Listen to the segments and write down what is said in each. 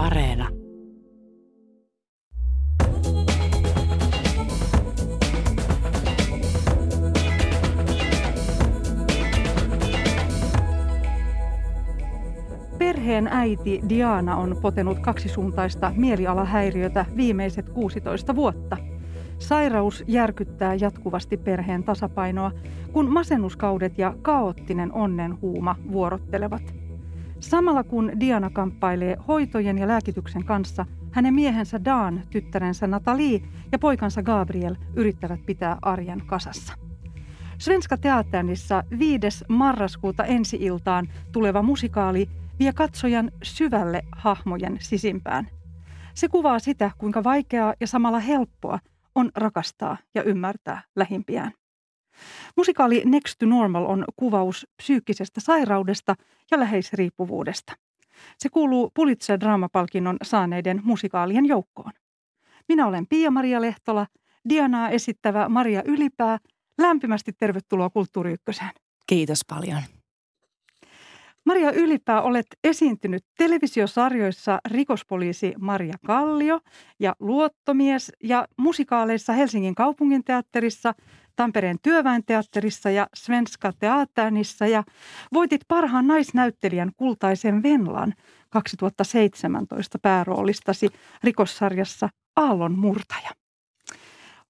Areena. Perheen äiti Diana on potenut kaksisuuntaista mielialahäiriötä viimeiset 16 vuotta. Sairaus järkyttää jatkuvasti perheen tasapainoa, kun masennuskaudet ja kaoottinen onnenhuuma vuorottelevat. Samalla kun Diana kamppailee hoitojen ja lääkityksen kanssa, hänen miehensä Dan, tyttärensä Natalie ja poikansa Gabriel yrittävät pitää arjen kasassa. Svenska Teaternissa 5. marraskuuta ensi-iltaan tuleva musikaali vie katsojan syvälle hahmojen sisimpään. Se kuvaa sitä, kuinka vaikeaa ja samalla helppoa on rakastaa ja ymmärtää lähimpiään. Musikaali Next to Normal on kuvaus psyykkisestä sairaudesta ja läheisriippuvuudesta. Se kuuluu Pulitzer-draamapalkinnon saaneiden musikaalien joukkoon. Minä olen Pia-Maria Lehtola, Dianaa esittävä Maria Ylipää. Lämpimästi tervetuloa Kulttuuri Ykköseen. Kiitos paljon. Maria Ylipää, olet esiintynyt televisiosarjoissa Rikospoliisi Maria Kallio ja Luottomies ja musikaaleissa Helsingin kaupunginteatterissa, Tampereen työväenteatterissa ja Svenska Teaternissa ja voitit parhaan naisnäyttelijän kultaisen Venlan 2017 pääroolistasi rikossarjassa Aallon murtaja.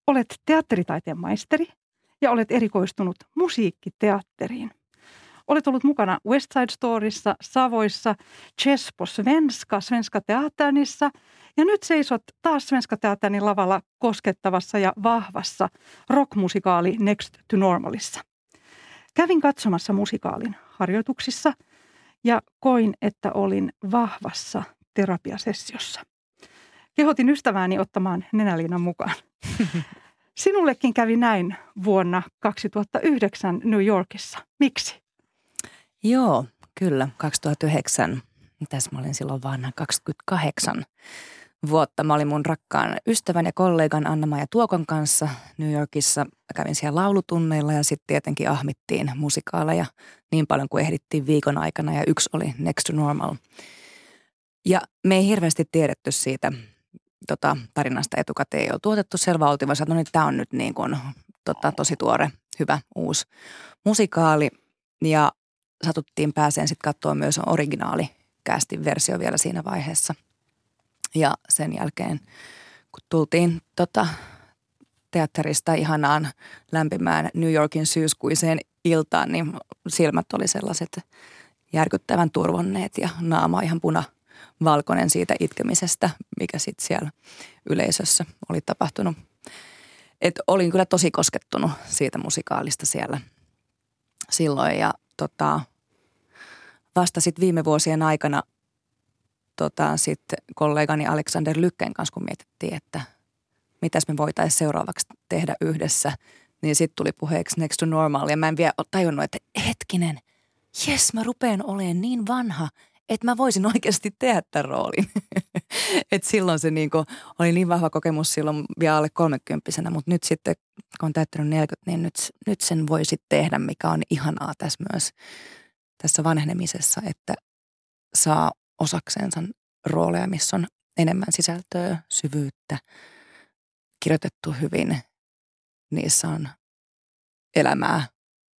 Olet teatteritaiteen maisteri ja olet erikoistunut musiikkiteatteriin. Olet ollut mukana West Side Storyssa, Savoissa, Chespo Svenska, Svenska Teaternissa ja nyt seisot taas Svenska Teaternin lavalla koskettavassa ja vahvassa rockmusikaali Next to Normalissa. Kävin katsomassa musikaalin harjoituksissa ja koin, että olin vahvassa terapiasessiossa. Kehotin ystävääni ottamaan nenäliinan mukaan. Sinullekin kävi näin vuonna 2009 New Yorkissa. Miksi? Joo, kyllä. 2009. Mitäs mä olin silloin vanha? 28 vuotta. Mä olin mun rakkaan ystävän ja kollegan anna ja Tuokon kanssa New Yorkissa. Kävin siellä laulutunneilla ja sitten tietenkin ahmittiin musikaaleja niin paljon kuin ehdittiin viikon aikana ja yksi oli Next to Normal. Ja me ei hirveästi tiedetty siitä tota, tarinasta etukäteen ei ole tuotettu. Selvä oltiin vaan, että niin, tämä on nyt niin kuin, tota, tosi tuore, hyvä, uusi musikaali. Ja satuttiin pääseen sitten katsoa myös originaali kästin versio vielä siinä vaiheessa. Ja sen jälkeen, kun tultiin tota, teatterista ihanaan lämpimään New Yorkin syyskuiseen iltaan, niin silmät oli sellaiset järkyttävän turvonneet ja naama ihan puna valkoinen siitä itkemisestä, mikä sitten siellä yleisössä oli tapahtunut. Et olin kyllä tosi koskettunut siitä musikaalista siellä silloin ja tota, vasta sitten viime vuosien aikana tota, sit kollegani Alexander Lykken kanssa, kun mietittiin, että mitäs me voitaisiin seuraavaksi tehdä yhdessä, niin sitten tuli puheeksi Next to Normal. Ja mä en vielä tajunnut, että hetkinen, jes mä rupean olemaan niin vanha, että mä voisin oikeasti tehdä tämän roolin. Et silloin se niinku, oli niin vahva kokemus silloin vielä alle kolmekymppisenä, mutta nyt sitten kun on täyttänyt 40, niin nyt, nyt sen voisi tehdä, mikä on ihanaa tässä myös tässä vanhenemisessa, että saa osaksensa rooleja, missä on enemmän sisältöä, syvyyttä, kirjoitettu hyvin. Niissä on elämää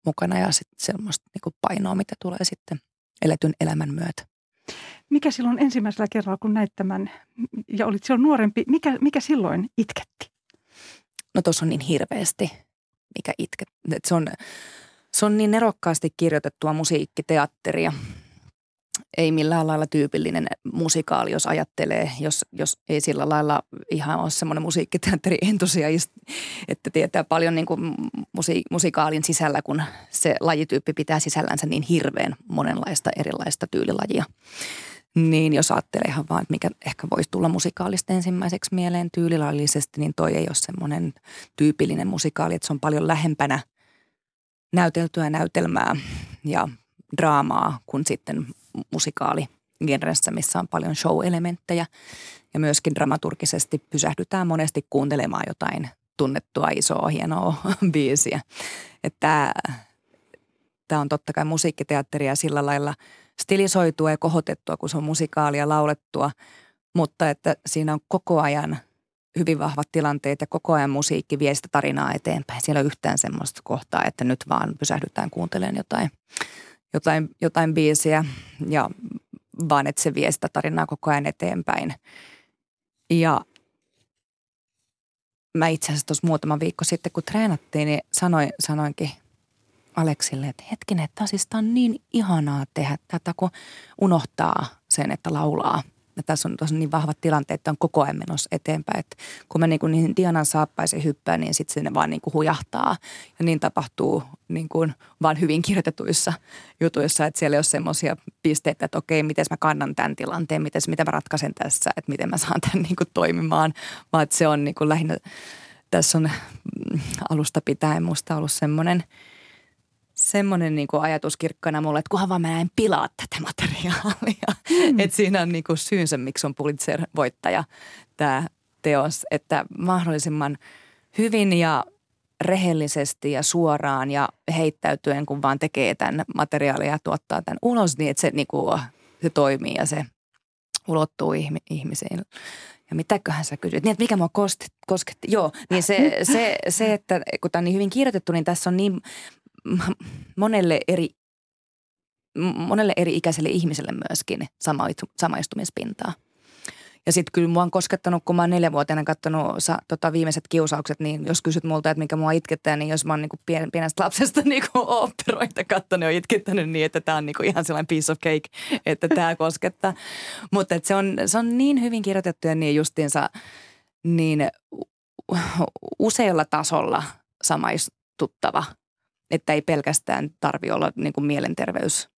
mukana ja sitten semmoista niin painoa, mitä tulee sitten eletyn elämän myötä. Mikä silloin ensimmäisellä kerralla, kun näit tämän ja olit silloin nuorempi, mikä, mikä silloin itketti? No tuossa on niin hirveästi, mikä itket. Se on, se on niin nerokkaasti kirjoitettua musiikkiteatteria. Ei millään lailla tyypillinen musikaali, jos ajattelee, jos, jos ei sillä lailla ihan ole semmoinen musiikkiteatteri entusiast, että tietää paljon niin kuin musi, musikaalin sisällä, kun se lajityyppi pitää sisällänsä niin hirveän monenlaista erilaista tyylilajia. Niin jos ajattelee ihan vaan, että mikä ehkä voisi tulla musikaalista ensimmäiseksi mieleen tyylilallisesti, niin toi ei ole semmoinen tyypillinen musikaali, että se on paljon lähempänä näyteltyä näytelmää ja draamaa kuin sitten musikaali genressä, missä on paljon show-elementtejä ja myöskin dramaturgisesti pysähdytään monesti kuuntelemaan jotain tunnettua isoa hienoa biisiä. Että tämä on totta kai musiikkiteatteria sillä lailla stilisoitua ja kohotettua, kun se on musikaalia laulettua, mutta että siinä on koko ajan hyvin vahvat tilanteet ja koko ajan musiikki vie sitä tarinaa eteenpäin. Siellä on yhtään semmoista kohtaa, että nyt vaan pysähdytään kuuntelemaan jotain, jotain, jotain biisiä ja vaan että se vie sitä tarinaa koko ajan eteenpäin. Ja mä itse asiassa tuossa muutama viikko sitten, kun treenattiin, niin sanoin, sanoinkin Aleksille, että hetkinen, että siis on niin ihanaa tehdä tätä, kun unohtaa sen, että laulaa. Ja tässä on, tässä on niin vahvat tilanteet, että on koko ajan menossa eteenpäin. Että kun mä niin kuin niihin Dianan saappaisiin hyppään, niin sitten se vaan niin kuin hujahtaa. Ja niin tapahtuu niin kuin vaan hyvin kirjoitetuissa jutuissa, että siellä ei ole semmoisia pisteitä, että okei, miten mä kannan tämän tilanteen, miten, miten mä ratkaisen tässä, että miten mä saan tämän niin kuin toimimaan. Vaan että se on niin kuin lähinnä, tässä on mm, alusta pitäen musta ollut semmoinen – semmoinen niin kuin ajatus kirkkana mulle, että kunhan vaan mä en pilaa tätä materiaalia. Mm. Että siinä on niin kuin syynsä, miksi on Pulitzer-voittaja tämä teos, että mahdollisimman hyvin ja rehellisesti ja suoraan ja heittäytyen, kun vaan tekee tämän materiaalia ja tuottaa tämän ulos, niin että se, niin kuin, se toimii ja se ulottuu ihmisiin. Ja mitäköhän sä kysyt? Niin, että mikä mua kosketti? Joo, niin se, se, se, että kun tämä on niin hyvin kirjoitettu, niin tässä on niin monelle eri, monelle eri ikäiselle ihmiselle myöskin samaistumispintaa. Ja sitten kyllä mua on koskettanut, kun mä oon neljävuotiaana katsonut sa, tota, viimeiset kiusaukset, niin jos kysyt multa, että mikä mua itkettää, niin jos mä oon niinku pien, pienestä lapsesta niinku oopperoita katsonut ja itkettänyt niin, että tämä on niinku ihan sellainen piece of cake, että tämä koskettaa. Mutta se on, se on niin hyvin kirjoitettu ja niin justiinsa niin useilla tasolla samaistuttava – että ei pelkästään tarvi olla niin kuin mielenterveys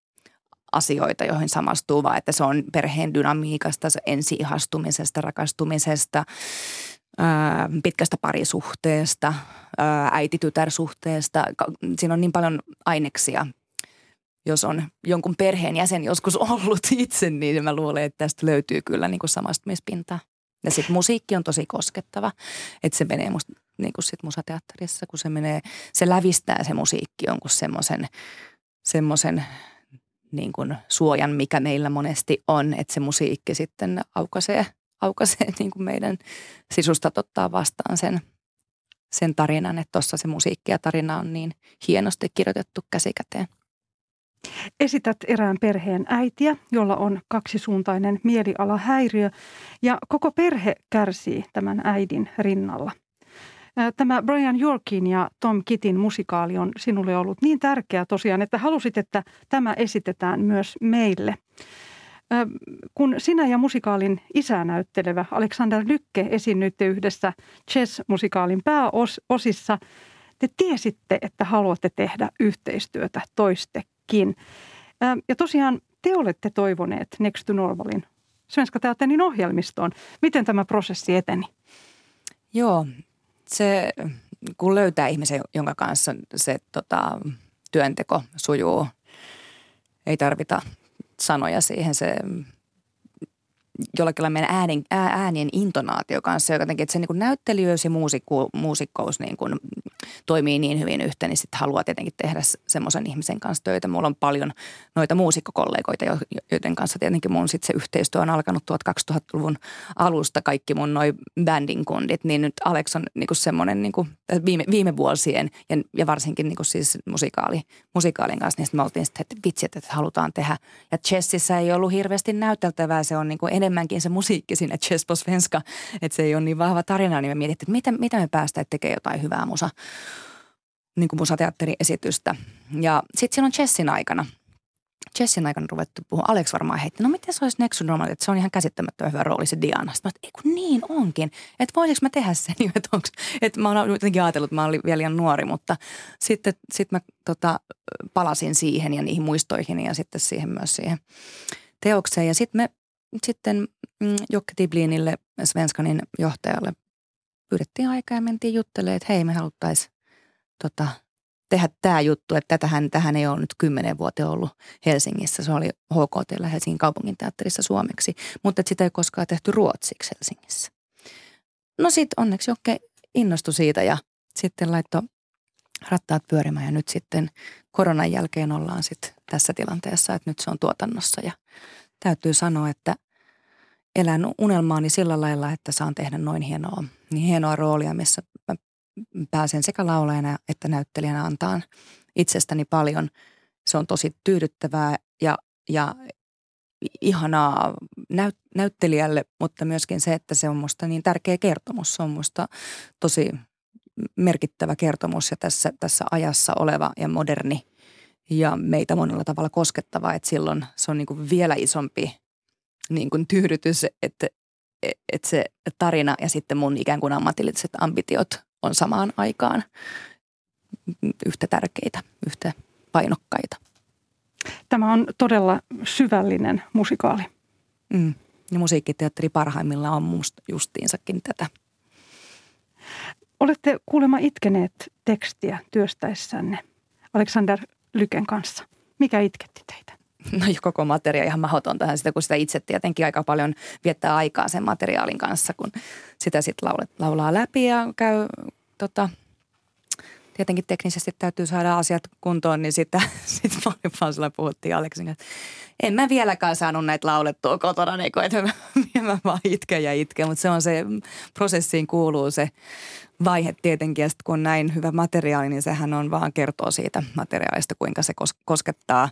asioita, joihin samastuu, vaan että se on perheen dynamiikasta, ensiihastumisesta, rakastumisesta, ää, pitkästä parisuhteesta, äiti-tytär-suhteesta. Siinä on niin paljon aineksia. Jos on jonkun perheen jäsen joskus ollut itse, niin mä luulen, että tästä löytyy kyllä niin kuin samastumispintaa. Ja sitten musiikki on tosi koskettava, että se menee musta niin kuin sit musateatterissa, kun se menee, se lävistää se musiikki jonkun semmoisen semmoisen niin kuin suojan, mikä meillä monesti on, että se musiikki sitten aukaisee, aukaisee niin kuin meidän sisusta ottaa vastaan sen, sen tarinan, että tuossa se musiikki ja tarina on niin hienosti kirjoitettu käsikäteen. Esität erään perheen äitiä, jolla on kaksisuuntainen mielialahäiriö ja koko perhe kärsii tämän äidin rinnalla. Tämä Brian Yorkin ja Tom Kittin musikaali on sinulle ollut niin tärkeä tosiaan, että halusit, että tämä esitetään myös meille. Kun sinä ja musikaalin isä näyttelevä Alexander Lykke esiinnyitte yhdessä Chess-musikaalin pääosissa, te tiesitte, että haluatte tehdä yhteistyötä toistekin. Ja tosiaan te olette toivoneet Next to Normalin Svenska Teatterin ohjelmistoon. Miten tämä prosessi eteni? Joo, se, kun löytää ihmisen, jonka kanssa se tota, työnteko sujuu, ei tarvita sanoja siihen, se jollakin meidän äänen, äänien intonaatio kanssa, jotenkin, että se niin näyttelijöys ja muusikko, muusikkous niin kuin toimii niin hyvin yhteen, niin sitten haluaa tietenkin tehdä semmoisen ihmisen kanssa töitä. Mulla on paljon noita muusikkokollegoita, joiden kanssa tietenkin mun sitten se yhteistyö on alkanut 2000-luvun alusta, kaikki mun noin bändin kundit, niin nyt Alex on niin semmoinen niin viime, viime vuosien ja, ja varsinkin niin siis musikaali, musikaalin kanssa, niin me oltiin sitten, että vitsi, että halutaan tehdä. Ja Chessissä ei ollut hirveästi näyteltävää, se on niin kuin enemmänkin se musiikki siinä Chess Svenska, että se ei ole niin vahva tarina, niin me mietittiin, että mitä, mitä me päästään tekemään jotain hyvää musa, niin kuin musateatteriesitystä. Ja sitten silloin Chessin aikana – Jessin aikana ruvettu puhua. Alex varmaan heitti, no miten se olisi Nexus Normal, että se on ihan käsittämättömän hyvä rooli se Diana. Sitten mä ei kun niin onkin. Että voisiko mä tehdä sen, että, onks, että mä oon jotenkin ajatellut, että mä olin vielä liian nuori, mutta sitten sit mä tota, palasin siihen ja niihin muistoihin ja sitten siihen myös siihen teokseen. Ja sitten me sitten mm, Jokke Tiblinille, Svenskanin johtajalle, pyydettiin aikaa ja mentiin juttelemaan, että hei me haluttaisiin tota, tehdä tämä juttu, että tätähän, tähän ei ole nyt kymmenen vuotta ollut Helsingissä. Se oli HKT Helsingin kaupunginteatterissa suomeksi, mutta sitä ei koskaan tehty ruotsiksi Helsingissä. No sitten onneksi Jokke innostui siitä ja sitten laittoi rattaat pyörimään ja nyt sitten koronan jälkeen ollaan sitten tässä tilanteessa, että nyt se on tuotannossa ja täytyy sanoa, että elän unelmaani sillä lailla, että saan tehdä noin hienoa, niin hienoa roolia, missä pääsen sekä laulajana että näyttelijänä antaa itsestäni paljon. Se on tosi tyydyttävää ja, ja ihanaa näyt, näyttelijälle, mutta myöskin se, että se on musta niin tärkeä kertomus. Se on musta tosi merkittävä kertomus ja tässä, tässä ajassa oleva ja moderni ja meitä monella tavalla koskettava, että silloin se on niin kuin vielä isompi niin kuin tyydytys, että, että se tarina ja sitten mun ikään kuin ammatilliset ambitiot on samaan aikaan yhtä tärkeitä, yhtä painokkaita. Tämä on todella syvällinen musikaali. Mm. Ja musiikkiteatteri parhaimmillaan on musta justiinsakin tätä. Olette kuulemma itkeneet tekstiä työstäessänne Alexander Lyken kanssa. Mikä itketti teitä? No koko materia ihan mahdotonta sitä, kun sitä itse tietenkin aika paljon viettää aikaa sen materiaalin kanssa, kun sitä sitten laulaa läpi ja käy tota, tietenkin teknisesti täytyy saada asiat kuntoon, niin sitä sit sillä puhuttiin Aleksin että en mä vieläkään saanut näitä laulettua kotona, niin kuin, että mä, mä vaan itken ja itken, mutta se on se, prosessiin kuuluu se vaihe tietenkin ja sitten kun on näin hyvä materiaali, niin sehän on vaan kertoo siitä materiaalista, kuinka se koskettaa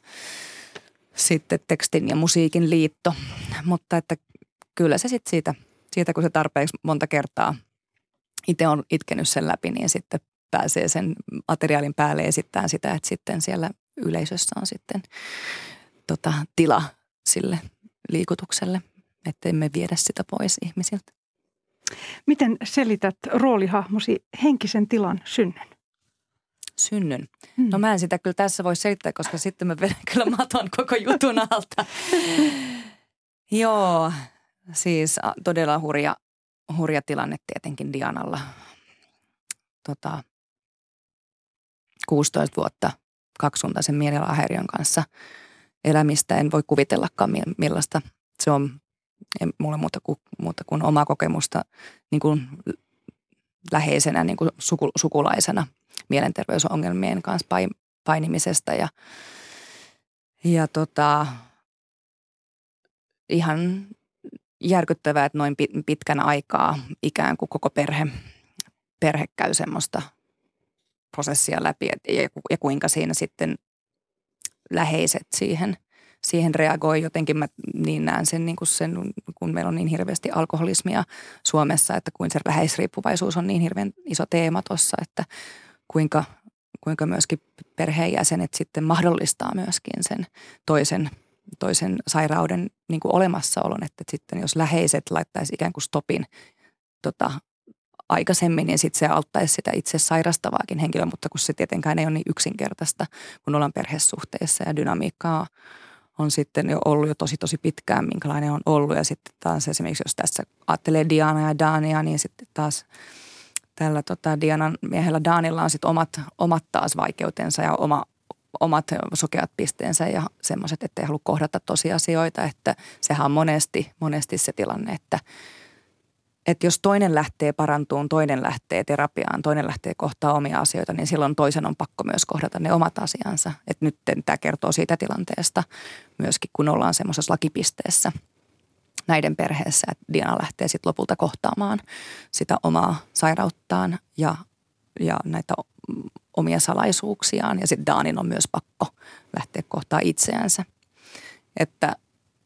sitten tekstin ja musiikin liitto, mutta että kyllä se sitten siitä, siitä, kun se tarpeeksi monta kertaa itse on itkenyt sen läpi, niin sitten pääsee sen materiaalin päälle esittämään sitä, että sitten siellä yleisössä on sitten tota, tila sille liikutukselle, että emme viedä sitä pois ihmisiltä. Miten selität roolihahmosi henkisen tilan synnyn? Synnyn? Hmm. No mä en sitä kyllä tässä voi selittää, koska sitten mä vedän kyllä maton koko jutun alta. Joo, siis todella hurja, hurja tilanne tietenkin Dianalla. Tota, 16 vuotta kaksisuuntaisen mielialahäiriön kanssa elämistä. En voi kuvitellakaan millaista se on. En mulle muuta kuin, muuta kuin omaa kokemusta niin kuin läheisenä niin kuin suku, sukulaisena mielenterveysongelmien kanssa painimisesta ja, ja tota, ihan järkyttävää, että noin pitkän aikaa ikään kuin koko perhe, perhe käy semmoista – prosessia läpi ja, ja kuinka siinä sitten läheiset siihen, siihen reagoi. Jotenkin mä niin näen sen, niin kuin sen, kun meillä on niin hirveästi alkoholismia Suomessa, että kuin se läheisriippuvaisuus on niin hirveän iso teema tuossa, että kuinka, kuinka myöskin perheenjäsenet sitten mahdollistaa myöskin sen toisen, toisen sairauden niin kuin olemassaolon, että sitten jos läheiset laittaisi ikään kuin stopin tota, aikaisemmin, niin sitten se auttaisi sitä itse sairastavaakin henkilöä, mutta kun se tietenkään ei ole niin yksinkertaista, kun ollaan perhesuhteessa ja dynamiikkaa on sitten jo ollut jo tosi tosi pitkään, minkälainen on ollut. Ja sitten taas esimerkiksi, jos tässä ajattelee Diana ja Dania, niin sitten taas tällä tota, Dianan miehellä Daanilla on sitten omat, omat taas vaikeutensa ja oma, omat sokeat pisteensä ja semmoiset, että ei halua kohdata tosiasioita. Että sehän on monesti, monesti se tilanne, että – että jos toinen lähtee parantuun, toinen lähtee terapiaan, toinen lähtee kohtaa omia asioita, niin silloin toisen on pakko myös kohdata ne omat asiansa. Että nyt tämä kertoo siitä tilanteesta myöskin, kun ollaan semmoisessa lakipisteessä näiden perheessä, että Diana lähtee sitten lopulta kohtaamaan sitä omaa sairauttaan ja, ja näitä omia salaisuuksiaan. Ja sitten Daanin on myös pakko lähteä kohtaa itseänsä. Että,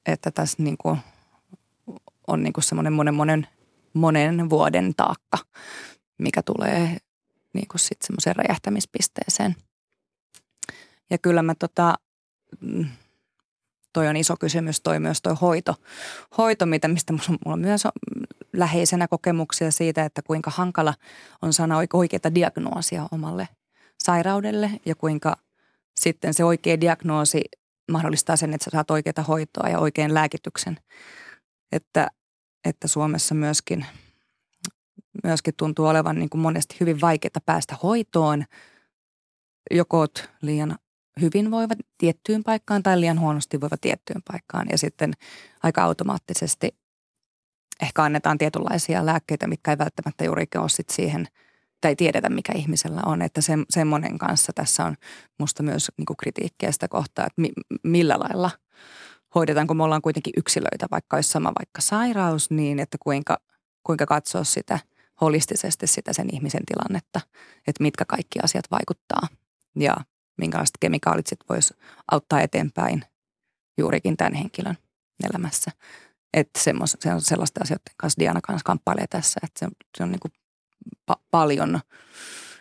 että tässä niin kuin on niin kuin semmoinen monen monen monen vuoden taakka, mikä tulee niin kuin sitten semmoiseen räjähtämispisteeseen. Ja kyllä mä tota, mm, toi on iso kysymys, toi myös toi hoito. Hoito, mitä, mistä mulla on myös läheisenä kokemuksia siitä, että kuinka hankala on sana oikeita diagnoosia omalle sairaudelle ja kuinka sitten se oikea diagnoosi mahdollistaa sen, että sä saat oikeaa hoitoa ja oikean lääkityksen. Että että Suomessa myöskin, myöskin tuntuu olevan niin kuin monesti hyvin vaikeaa päästä hoitoon. Joko oot liian hyvin voivat tiettyyn paikkaan tai liian huonosti voivat tiettyyn paikkaan. Ja sitten aika automaattisesti ehkä annetaan tietynlaisia lääkkeitä, mitkä ei välttämättä juurikin ole sit siihen tai tiedetä, mikä ihmisellä on. Että se, semmoinen kanssa tässä on musta myös niin kritiikkiä sitä kohtaa, että mi, millä lailla hoidetaanko me ollaan kuitenkin yksilöitä, vaikka olisi sama vaikka sairaus, niin että kuinka, kuinka katsoa sitä holistisesti sitä sen ihmisen tilannetta, että mitkä kaikki asiat vaikuttaa ja minkälaiset kemikaalit sitten voisi auttaa eteenpäin juurikin tämän henkilön elämässä. Että semmos, se on sellaista asioiden kanssa Diana kanssa kamppailee tässä, että se, se on niin kuin pa- paljon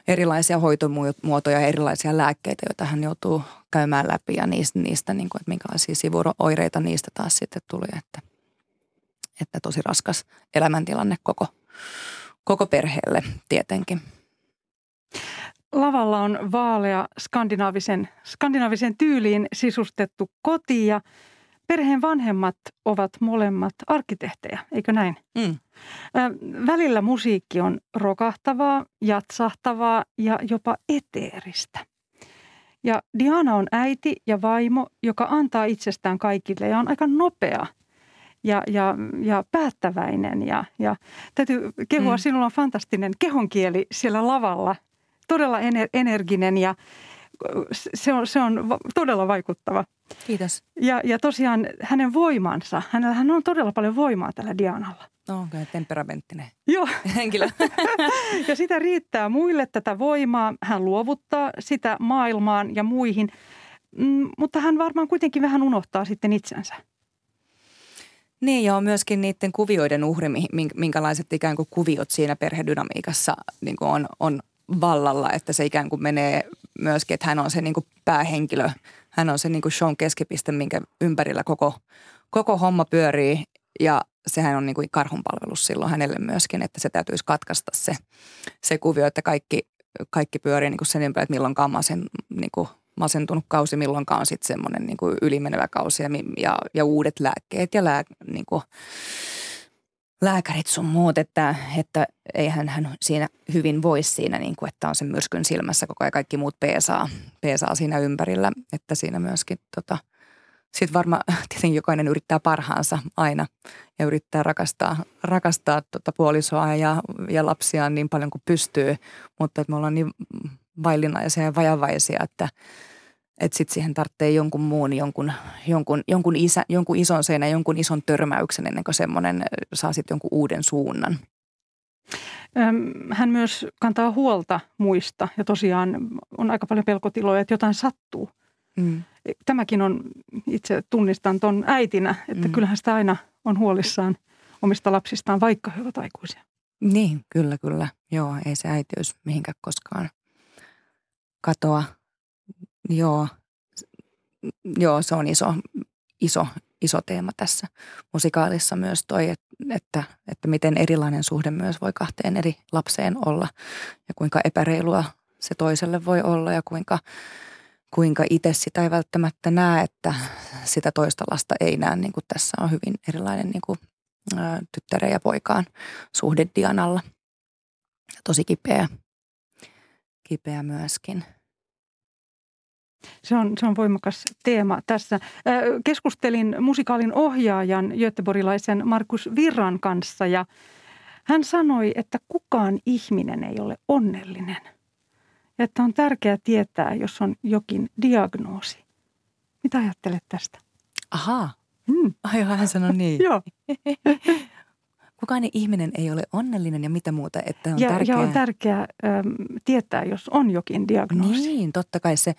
erilaisia hoitomuotoja ja erilaisia lääkkeitä, joita hän joutuu käymään läpi ja niistä, niistä niin kuin, että minkälaisia sivuoireita niistä taas sitten tuli, että, että tosi raskas elämäntilanne koko, koko perheelle tietenkin. Lavalla on vaalea skandinaavisen, skandinaavisen tyyliin sisustettu koti ja perheen vanhemmat ovat molemmat arkkitehtejä, eikö näin? Mm. Välillä musiikki on rokahtavaa, jatsahtavaa ja jopa eteeristä. Ja Diana on äiti ja vaimo, joka antaa itsestään kaikille ja on aika nopea ja, ja, ja päättäväinen. Ja, ja täytyy kehua, mm. sinulla on fantastinen kehonkieli siellä lavalla, todella ener- energinen ja se on, se on todella vaikuttava. Kiitos. Ja, ja tosiaan hänen voimansa, hänellä hän on todella paljon voimaa tällä Dianalla. No onko temperamenttinen Joo. henkilö. ja sitä riittää muille tätä voimaa. Hän luovuttaa sitä maailmaan ja muihin, mm, mutta hän varmaan kuitenkin vähän unohtaa sitten itsensä. Niin ja on myöskin niiden kuvioiden uhri, minkälaiset ikään kuin kuviot siinä perhedynamiikassa niin kuin on, on vallalla, että se ikään kuin menee myöskin, että hän on se niin kuin päähenkilö. Hän on se niin kuin shown keskipiste, minkä ympärillä koko, koko homma pyörii ja sehän on niin kuin karhunpalvelus silloin hänelle myöskin, että se täytyisi katkaista se, se kuvio, että kaikki, kaikki pyörii niin kuin sen ympärillä, että milloinkaan masen, niin kuin masentunut kausi, milloinkaan on sitten semmoinen niin ylimenevä kausi ja, ja, ja uudet lääkkeet ja lää, niin kuin, lääkärit sun muut, että, että eihän hän siinä hyvin voi siinä, niin kuin, että on sen myrskyn silmässä koko ajan kaikki muut peesaa, peesaa siinä ympärillä, että siinä myöskin tota, sitten varmaan tietenkin jokainen yrittää parhaansa aina ja yrittää rakastaa, rakastaa tota puolisoa ja, ja lapsiaan niin paljon kuin pystyy, mutta että me ollaan niin vaillinaisia ja vajavaisia, että – että sitten siihen tarvitsee jonkun muun, jonkun, jonkun, jonkun, isä, jonkun ison seinän, jonkun ison törmäyksen ennen kuin semmoinen saa sitten jonkun uuden suunnan. Hän myös kantaa huolta muista ja tosiaan on aika paljon pelkotiloja, että jotain sattuu. Mm. Tämäkin on, itse tunnistan tuon äitinä, että mm. kyllähän sitä aina on huolissaan omista lapsistaan, vaikka he ovat aikuisia. Niin, kyllä, kyllä. Joo, ei se äitiys mihinkään koskaan katoa. Joo, joo se on iso, iso, iso teema tässä musikaalissa myös toi, että, että miten erilainen suhde myös voi kahteen eri lapseen olla ja kuinka epäreilua se toiselle voi olla ja kuinka, kuinka itse sitä ei välttämättä näe, että sitä toista lasta ei näe, niin kuin tässä on hyvin erilainen niin kuin, ä, tyttären ja poikaan suhde Dianalla. Tosi kipeä, kipeä myöskin. Se on, se on voimakas teema tässä. Keskustelin musikaalin ohjaajan Göteborgilaisen Markus Virran kanssa ja hän sanoi, että kukaan ihminen ei ole onnellinen. Ja että on tärkeää tietää, jos on jokin diagnoosi. Mitä ajattelet tästä? Ahaa. Mm. Ai hän sanoi niin. Joo. Kukaan ihminen ei ole onnellinen ja mitä muuta, että on ja, tärkeää. Ja on tärkeää äm, tietää, jos on jokin diagnoosi. Niin, totta kai se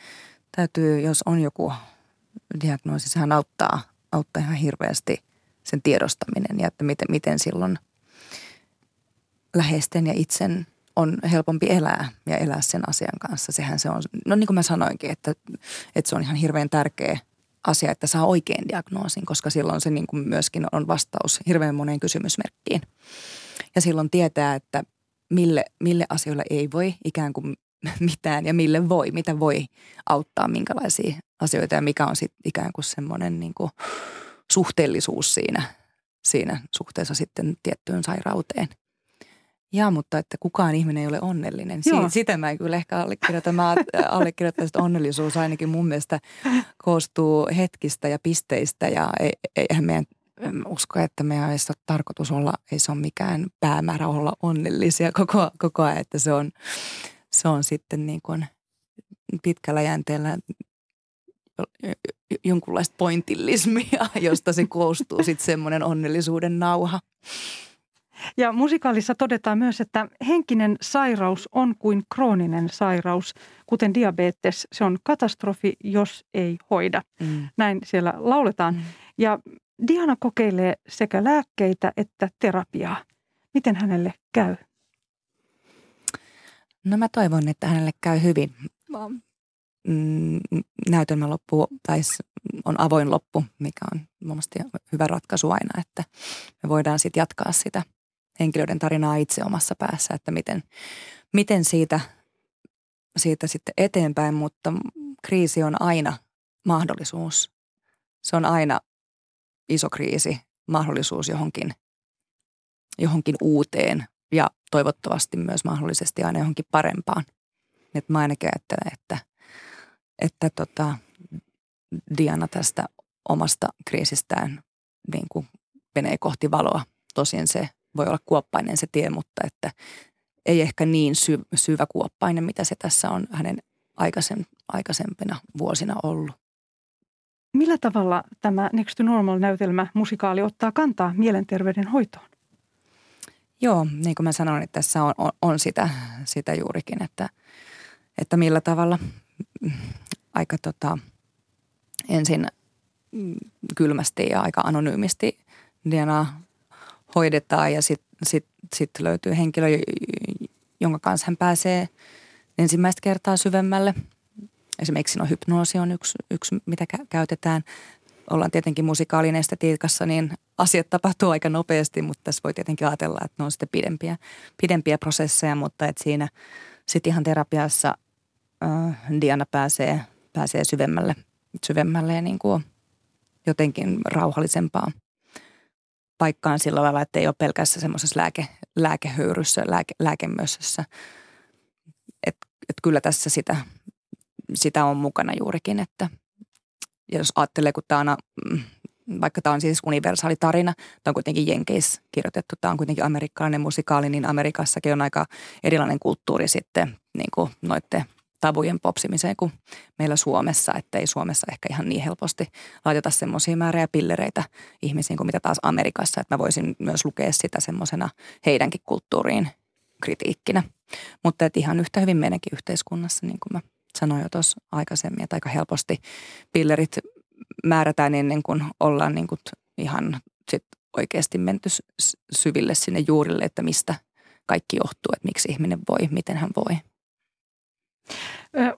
täytyy, jos on joku diagnoosi, sehän auttaa, auttaa ihan hirveästi sen tiedostaminen ja että miten, miten silloin läheisten ja itsen on helpompi elää ja elää sen asian kanssa. Sehän se on, no niin kuin mä sanoinkin, että, että se on ihan hirveän tärkeä asia, että saa oikein diagnoosin, koska silloin se niin kuin myöskin on vastaus hirveän moneen kysymysmerkkiin. Ja silloin tietää, että mille, mille asioille ei voi ikään kuin mitään ja mille voi, mitä voi auttaa, minkälaisia asioita ja mikä on sitten ikään kuin semmoinen niin kuin suhteellisuus siinä, siinä suhteessa sitten tiettyyn sairauteen. Ja, mutta että kukaan ihminen ei ole onnellinen. Joo. Sitä mä en kyllä ehkä allekirjoita. Mä allekirjoitan, että onnellisuus ainakin mun mielestä koostuu hetkistä ja pisteistä ja e, eihän meidän usko, että meidän ei ole tarkoitus olla, ei se ole mikään päämäärä olla onnellisia koko, koko ajan, että se on, se on sitten niin kuin pitkällä jänteellä jonkunlaista pointillismia, josta se koostuu sitten semmoinen onnellisuuden nauha. Ja musikaalissa todetaan myös, että henkinen sairaus on kuin krooninen sairaus, kuten diabetes. Se on katastrofi, jos ei hoida. Mm. Näin siellä lauletaan. Mm. Ja Diana kokeilee sekä lääkkeitä että terapiaa. Miten hänelle käy? No mä toivon, että hänelle käy hyvin. Mm, näytelmä loppu tai on avoin loppu, mikä on mielestäni hyvä ratkaisu aina, että me voidaan sitten jatkaa sitä henkilöiden tarinaa itse omassa päässä, että miten, miten siitä, siitä sitten eteenpäin, mutta kriisi on aina mahdollisuus. Se on aina iso kriisi, mahdollisuus johonkin, johonkin uuteen ja toivottavasti myös mahdollisesti aina johonkin parempaan. Et mä ainakin ajattelen, että, että tota, Diana tästä omasta kriisistään niin kuin menee kohti valoa. Tosin se voi olla kuoppainen se tie, mutta että ei ehkä niin sy- syvä kuoppainen, mitä se tässä on hänen aikaisem- aikaisempina vuosina ollut. Millä tavalla tämä Next to Normal-näytelmä musikaali ottaa kantaa mielenterveyden hoitoon? Joo, niin kuin mä sanoin, että tässä on, on, on sitä, sitä juurikin, että, että millä tavalla aika tota, ensin kylmästi ja aika anonyymisti DNA hoidetaan ja sitten sit, sit löytyy henkilö, jonka kanssa hän pääsee ensimmäistä kertaa syvemmälle. Esimerkiksi no, hypnoosi on yksi, yksi mitä kä- käytetään. Ollaan tietenkin musikaalin estetiikassa, niin asiat tapahtuu aika nopeasti, mutta tässä voi tietenkin ajatella, että ne on sitten pidempiä, pidempiä prosesseja, mutta että siinä sitten ihan terapiassa äh, Diana pääsee, pääsee syvemmälle, syvemmälle ja niin kuin jotenkin rauhallisempaan paikkaan sillä lailla, että ei ole pelkässä semmoisessa lääke, lääkehöyryssä, lääke, lääkemössössä. Että et kyllä tässä sitä, sitä on mukana juurikin, että jos ajattelee, kun tämä on, mm, vaikka tämä on siis universaali tarina, tämä on kuitenkin Jenkeissä kirjoitettu, tämä on kuitenkin amerikkalainen musikaali, niin Amerikassakin on aika erilainen kulttuuri sitten niin kuin noiden tabujen popsimiseen kuin meillä Suomessa, että ei Suomessa ehkä ihan niin helposti laiteta semmoisia määriä pillereitä ihmisiin kuin mitä taas Amerikassa, että mä voisin myös lukea sitä semmoisena heidänkin kulttuuriin kritiikkinä. Mutta että ihan yhtä hyvin meidänkin yhteiskunnassa, niin kuin mä sanoin jo tuossa aikaisemmin, että aika helposti pillerit määrätään ennen kuin ollaan niin kuin ihan sit oikeasti menty syville sinne juurille, että mistä kaikki johtuu, että miksi ihminen voi, miten hän voi.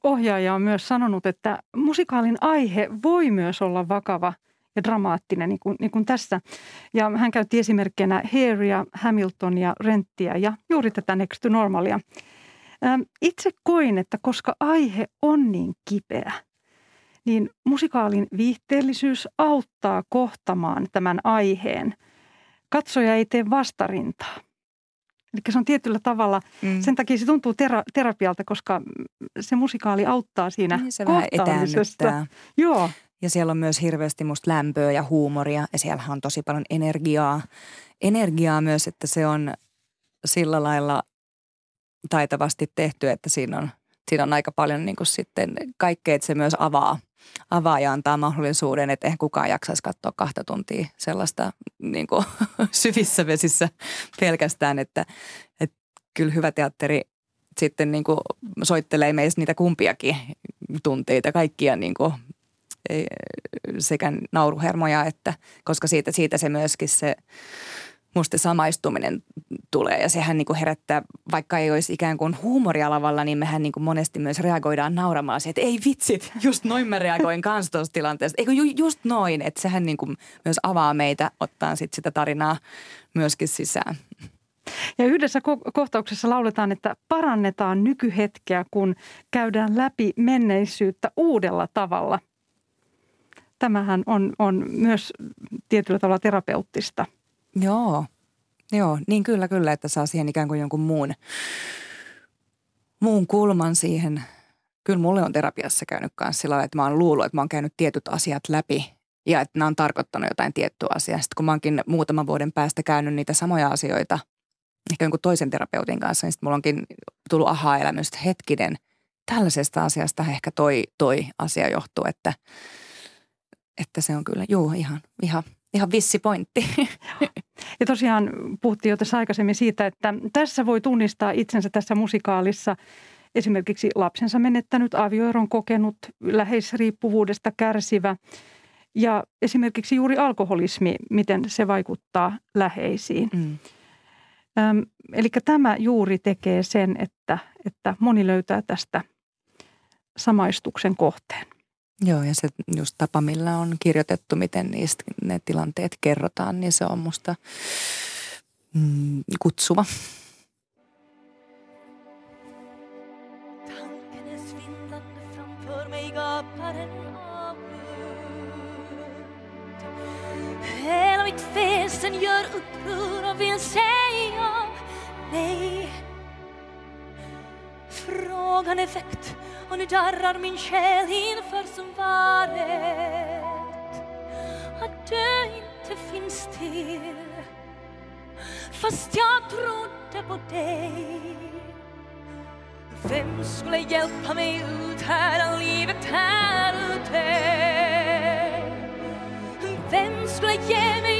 Ohjaaja on myös sanonut, että musikaalin aihe voi myös olla vakava ja dramaattinen, niin kuin, niin kuin tässä. Ja hän käytti esimerkkinä Hairia, Hamiltonia, Renttiä ja juuri tätä Next to Normalia. Itse koin, että koska aihe on niin kipeä, niin musikaalin viihteellisyys auttaa kohtamaan tämän aiheen. Katsoja ei tee vastarintaa. Eli se on tietyllä tavalla, mm. sen takia se tuntuu tera- terapialta, koska se musikaali auttaa siinä niin, se vähän Joo. Ja siellä on myös hirveästi musta lämpöä ja huumoria ja siellä on tosi paljon energiaa. Energiaa myös, että se on sillä lailla taitavasti tehty, että siinä on, siinä on aika paljon niin kuin sitten kaikkea, että se myös avaa avaa ja antaa mahdollisuuden, että eihän kukaan jaksaisi katsoa kahta tuntia sellaista niin kuin, syvissä vesissä pelkästään, että, että kyllä hyvä teatteri sitten niin kuin soittelee meistä niitä kumpiakin tunteita, kaikkia niin kuin, sekä nauruhermoja, että koska siitä, siitä se myöskin se musta samaistuminen tulee ja sehän niin kuin herättää, vaikka ei olisi ikään kuin huumorialavalla, niin mehän niin kuin monesti myös reagoidaan nauramalla siihen, että ei vitsit, just noin mä reagoin kanssa tuossa tilanteessa. Eikö ju, just noin, että sehän niin kuin myös avaa meitä ottaa sit sitä tarinaa myöskin sisään. Ja yhdessä ko- kohtauksessa lauletaan, että parannetaan nykyhetkeä, kun käydään läpi menneisyyttä uudella tavalla. Tämähän on, on myös tietyllä tavalla terapeuttista. Joo, joo, niin kyllä kyllä, että saa siihen ikään kuin jonkun muun, muun kulman siihen. Kyllä mulle on terapiassa käynyt kanssa sillä että mä oon luullut, että mä oon käynyt tietyt asiat läpi ja että nämä on tarkoittanut jotain tiettyä asiaa. Sitten kun mä oonkin muutaman vuoden päästä käynyt niitä samoja asioita, ehkä jonkun toisen terapeutin kanssa, niin sitten mulla onkin tullut aha-elämys, että hetkinen, tällaisesta asiasta ehkä toi, toi asia johtuu, että, että se on kyllä, juu, ihan, ihan, ihan vissi pointti. Ja tosiaan puhuttiin jo tässä aikaisemmin siitä, että tässä voi tunnistaa itsensä tässä musikaalissa esimerkiksi lapsensa menettänyt, avioeron kokenut, läheisriippuvuudesta kärsivä ja esimerkiksi juuri alkoholismi, miten se vaikuttaa läheisiin. Mm. Öm, eli tämä juuri tekee sen, että, että moni löytää tästä samaistuksen kohteen. Joo, ja se just tapa, millä on kirjoitettu, miten niistä ne tilanteet kerrotaan, niin se on musta mm, kutsuva. Hela mitt väsen gör uppror och vill säga nej. Frågan är väckt och nu darrar min själ inför som att du inte finns till. Fast jag trodde på dig. Vem skulle hjälpa mig ut här livet här ute? Vem skulle ge mig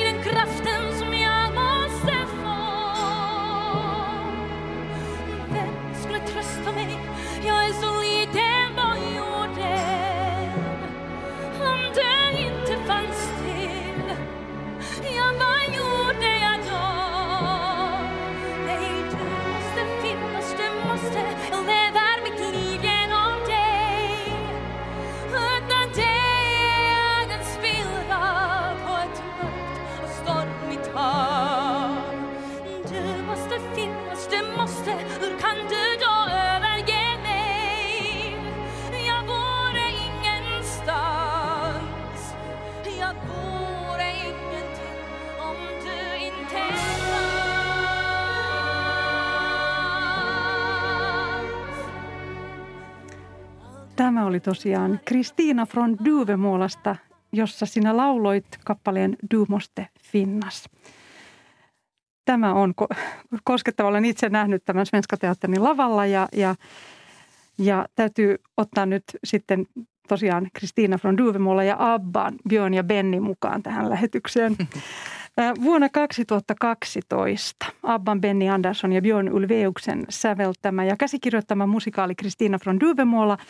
oli tosiaan Kristiina från Duvemuolasta, jossa sinä lauloit kappaleen Du måste finnas. Tämä on ko- koskettava. Olen itse nähnyt tämän Svenska Teatterin lavalla ja, ja, ja täytyy ottaa nyt sitten tosiaan Kristiina från Duvemuola ja Abban, Björn ja Benni mukaan tähän lähetykseen. Vuonna 2012 Abban Benny Andersson ja Björn Ulveuksen säveltämä ja käsikirjoittama musikaali Kristiina från Duvemuola –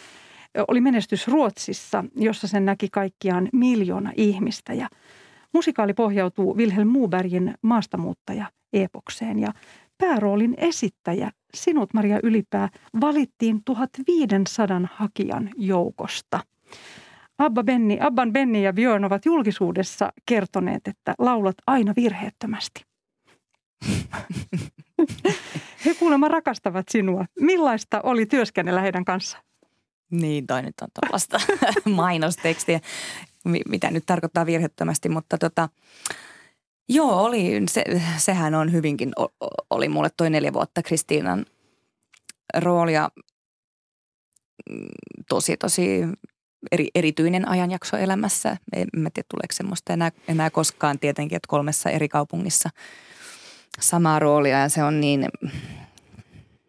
oli menestys Ruotsissa, jossa sen näki kaikkiaan miljoona ihmistä. Ja musikaali pohjautuu Wilhelm Muubergin maastamuuttaja epokseen ja pääroolin esittäjä sinut Maria Ylipää valittiin 1500 hakijan joukosta. Abba Benni, Abban Benni ja Björn ovat julkisuudessa kertoneet, että laulat aina virheettömästi. He kuulemma rakastavat sinua. Millaista oli työskennellä heidän kanssaan? Niin, toi nyt on tuollaista mainostekstiä, mitä nyt tarkoittaa virhettömästi, mutta tota, joo, oli, se, sehän on hyvinkin, oli mulle toi neljä vuotta Kristiinan roolia mm, tosi, tosi eri, erityinen ajanjakso elämässä. En mä tiedä, tuleeko semmoista enää, enää koskaan tietenkin, että kolmessa eri kaupungissa samaa roolia ja se on niin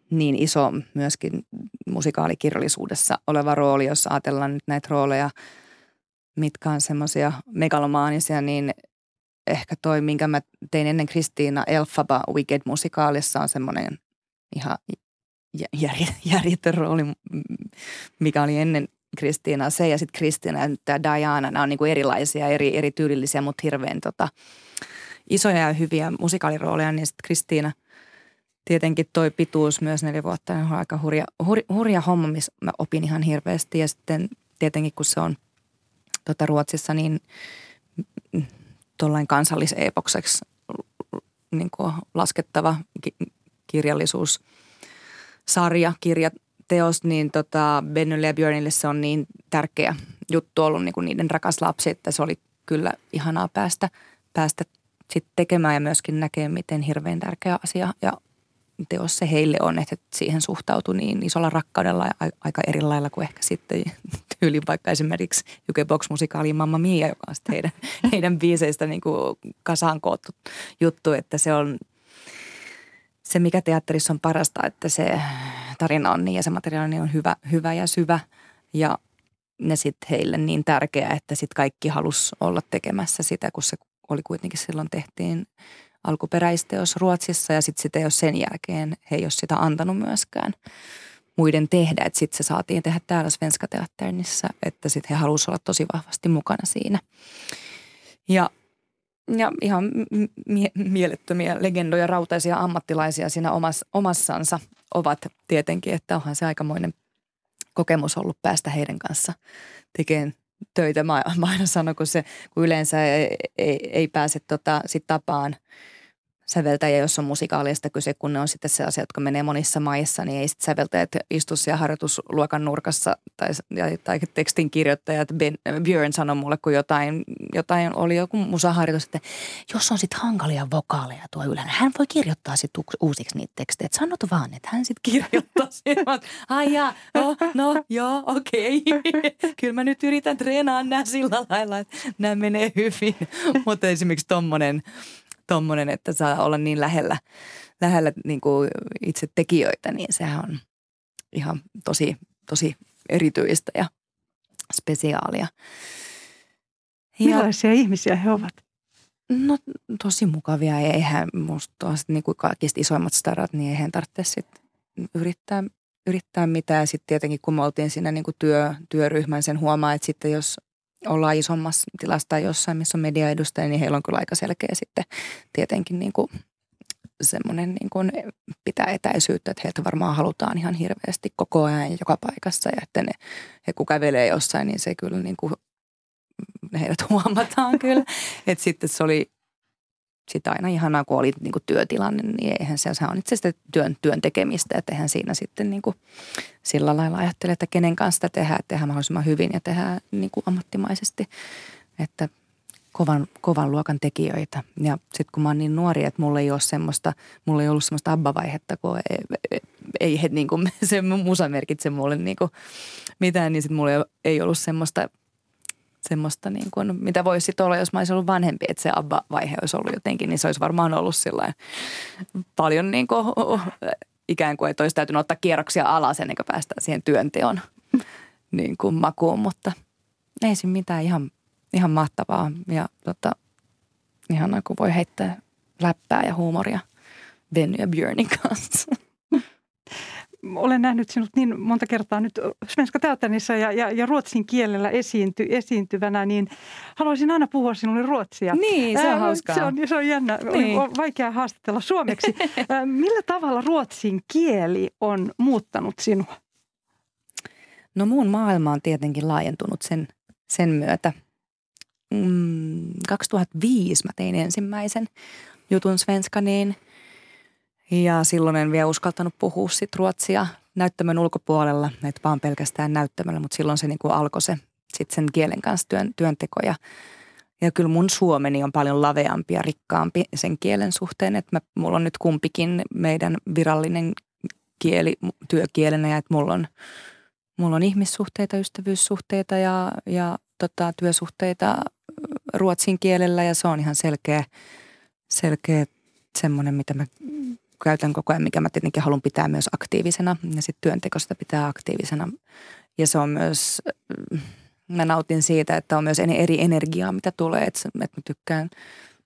niin iso myöskin musikaalikirjallisuudessa oleva rooli, jos ajatellaan nyt näitä rooleja, mitkä on semmoisia megalomaanisia, niin ehkä toi, minkä mä tein ennen Kristiina Elfaba Wicked-musikaalissa on semmoinen ihan järjetön rooli, mikä oli ennen Kristiina se ja sitten Kristiina ja tämä Diana, nämä on niin kuin erilaisia, eri, eri tyylillisiä, mutta hirveän tota, isoja ja hyviä musikaalirooleja, niin sitten Kristiina – tietenkin toi pituus myös neljä vuotta on aika hurja, hur, hurja homma, missä mä opin ihan hirveästi. Ja sitten tietenkin kun se on tota Ruotsissa, niin tuollainen kansalliseepokseksi niin kuin laskettava kirjallisuus, sarja, kirja, teos, niin tota Bennylle ja Björnille se on niin tärkeä juttu ollut niin kuin niiden rakas lapsi, että se oli kyllä ihanaa päästä, päästä sitten tekemään ja myöskin näkee, miten hirveän tärkeä asia ja teos se heille on, että siihen suhtautui niin isolla rakkaudella ja aika eri lailla kuin ehkä sitten tyyli vaikka esimerkiksi Jukebox-musikaaliin Mamma Mia, joka on sitten heidän, heidän biiseistä niin kuin kasaan koottu juttu, että se on se, mikä teatterissa on parasta, että se tarina on niin ja se materiaali on hyvä, hyvä ja syvä ja ne sitten heille niin tärkeä, että sitten kaikki halus olla tekemässä sitä, kun se oli kuitenkin silloin tehtiin alkuperäisteos Ruotsissa ja sitten sitä jos sen jälkeen he ei ole sitä antanut myöskään muiden tehdä. Että sitten se saatiin tehdä täällä Svenska Teatternissa, että sitten he halusivat olla tosi vahvasti mukana siinä. Ja, ja ihan mie- mielettömiä legendoja, rautaisia ammattilaisia siinä omas, omassansa ovat tietenkin, että onhan se aikamoinen kokemus ollut päästä heidän kanssa tekemään töitä. Mä, mä aina sanon, kun, se, kun yleensä ei, ei, ei pääse tota, sit tapaan – säveltäjä, jos on musikaalista kyse, kun ne on sitten se asia, jotka menee monissa maissa, niin ei sitten säveltäjät istu siellä harjoitusluokan nurkassa tai, tai tekstin kirjoittajat. Ben, Björn sanoi mulle, kun jotain, jotain oli joku musaharjoitus, että jos on sitten hankalia vokaaleja tuo ylhäällä, hän voi kirjoittaa sitten uusiksi niitä tekstejä. Sanot vaan, että hän sitten kirjoittaa sen. Ai jaa, no, no joo, okei. Okay. Kyllä mä nyt yritän treenaa nämä sillä lailla, että nämä menee hyvin. Mutta esimerkiksi tommonen tommonen, että saa olla niin lähellä, lähellä niin kuin itse tekijöitä, niin sehän on ihan tosi, tosi erityistä ja spesiaalia. Ja, Millaisia ihmisiä he ovat? No tosi mukavia ja eihän musta niin kuin kaikista isoimmat starat, niin eihän tarvitse sit yrittää, yrittää mitään. Sitten tietenkin kun me oltiin siinä niin kuin työ, työryhmän, sen huomaa, että sitten jos ollaan isommassa tilassa tai jossain, missä on mediaedustaja, niin heillä on kyllä aika selkeä sitten tietenkin niin kuin semmoinen niin kuin pitää etäisyyttä, että heiltä varmaan halutaan ihan hirveästi koko ajan joka paikassa ja että ne, he kun kävelee jossain, niin se kyllä niin kuin heidät huomataan kyllä. Että sitten se oli sitä aina ihanaa, kun oli niin kuin työtilanne, niin eihän se, se on itse asiassa työn, työn tekemistä, että eihän siinä sitten niin kuin sillä lailla ajattele, että kenen kanssa sitä tehdään, että tehdään mahdollisimman hyvin ja tehdään niin kuin ammattimaisesti, että kovan, kovan luokan tekijöitä. Ja sitten kun mä oon niin nuori, että mulla ei ole semmoista, mulla ei ollut semmoista abba-vaihetta, kun ei, ei, ei he niin kuin, se musa merkitse mulle niin kuin mitään, niin sitten mulla ei ollut semmoista semmoista, niin kuin, mitä voisi olla, jos mä olisin ollut vanhempi, että se abba-vaihe olisi ollut jotenkin, niin se olisi varmaan ollut sillä paljon niin kuin, ikään kuin, että olisi täytynyt ottaa kierroksia alas ennen kuin päästään siihen työnteon niin kuin makuun, mutta ei siinä mitään ihan, ihan mahtavaa ja tota, ihanaa, kun voi heittää läppää ja huumoria Benny ja Björnin kanssa olen nähnyt sinut niin monta kertaa nyt Svenska Teatterissa ja, ja, ja ruotsin kielellä esiinty, esiintyvänä, niin haluaisin aina puhua sinulle ruotsia. Niin, se on hauskaa. Se on, se on jännä. Niin. Oli vaikea haastatella suomeksi. Millä tavalla ruotsin kieli on muuttanut sinua? No muun maailma on tietenkin laajentunut sen, sen myötä. Mm, 2005 mä tein ensimmäisen jutun Svenskaniin – ja silloin en vielä uskaltanut puhua sit ruotsia näyttämön ulkopuolella, että vaan pelkästään näyttämällä, mutta silloin se niin kuin alkoi se sit sen kielen kanssa työn, työnteko. Ja, ja kyllä mun suomeni on paljon laveampi ja rikkaampi sen kielen suhteen, että mä, mulla on nyt kumpikin meidän virallinen kieli työkielenä ja että mulla on, mulla on ihmissuhteita, ystävyyssuhteita ja, ja tota, työsuhteita ruotsin kielellä ja se on ihan selkeä, selkeä semmoinen, mitä mä käytän koko ajan, mikä mä tietenkin haluan pitää myös aktiivisena. Ja sitten työntekosta pitää aktiivisena. Ja se on myös, mä nautin siitä, että on myös eri energiaa, mitä tulee. Että, että mä tykkään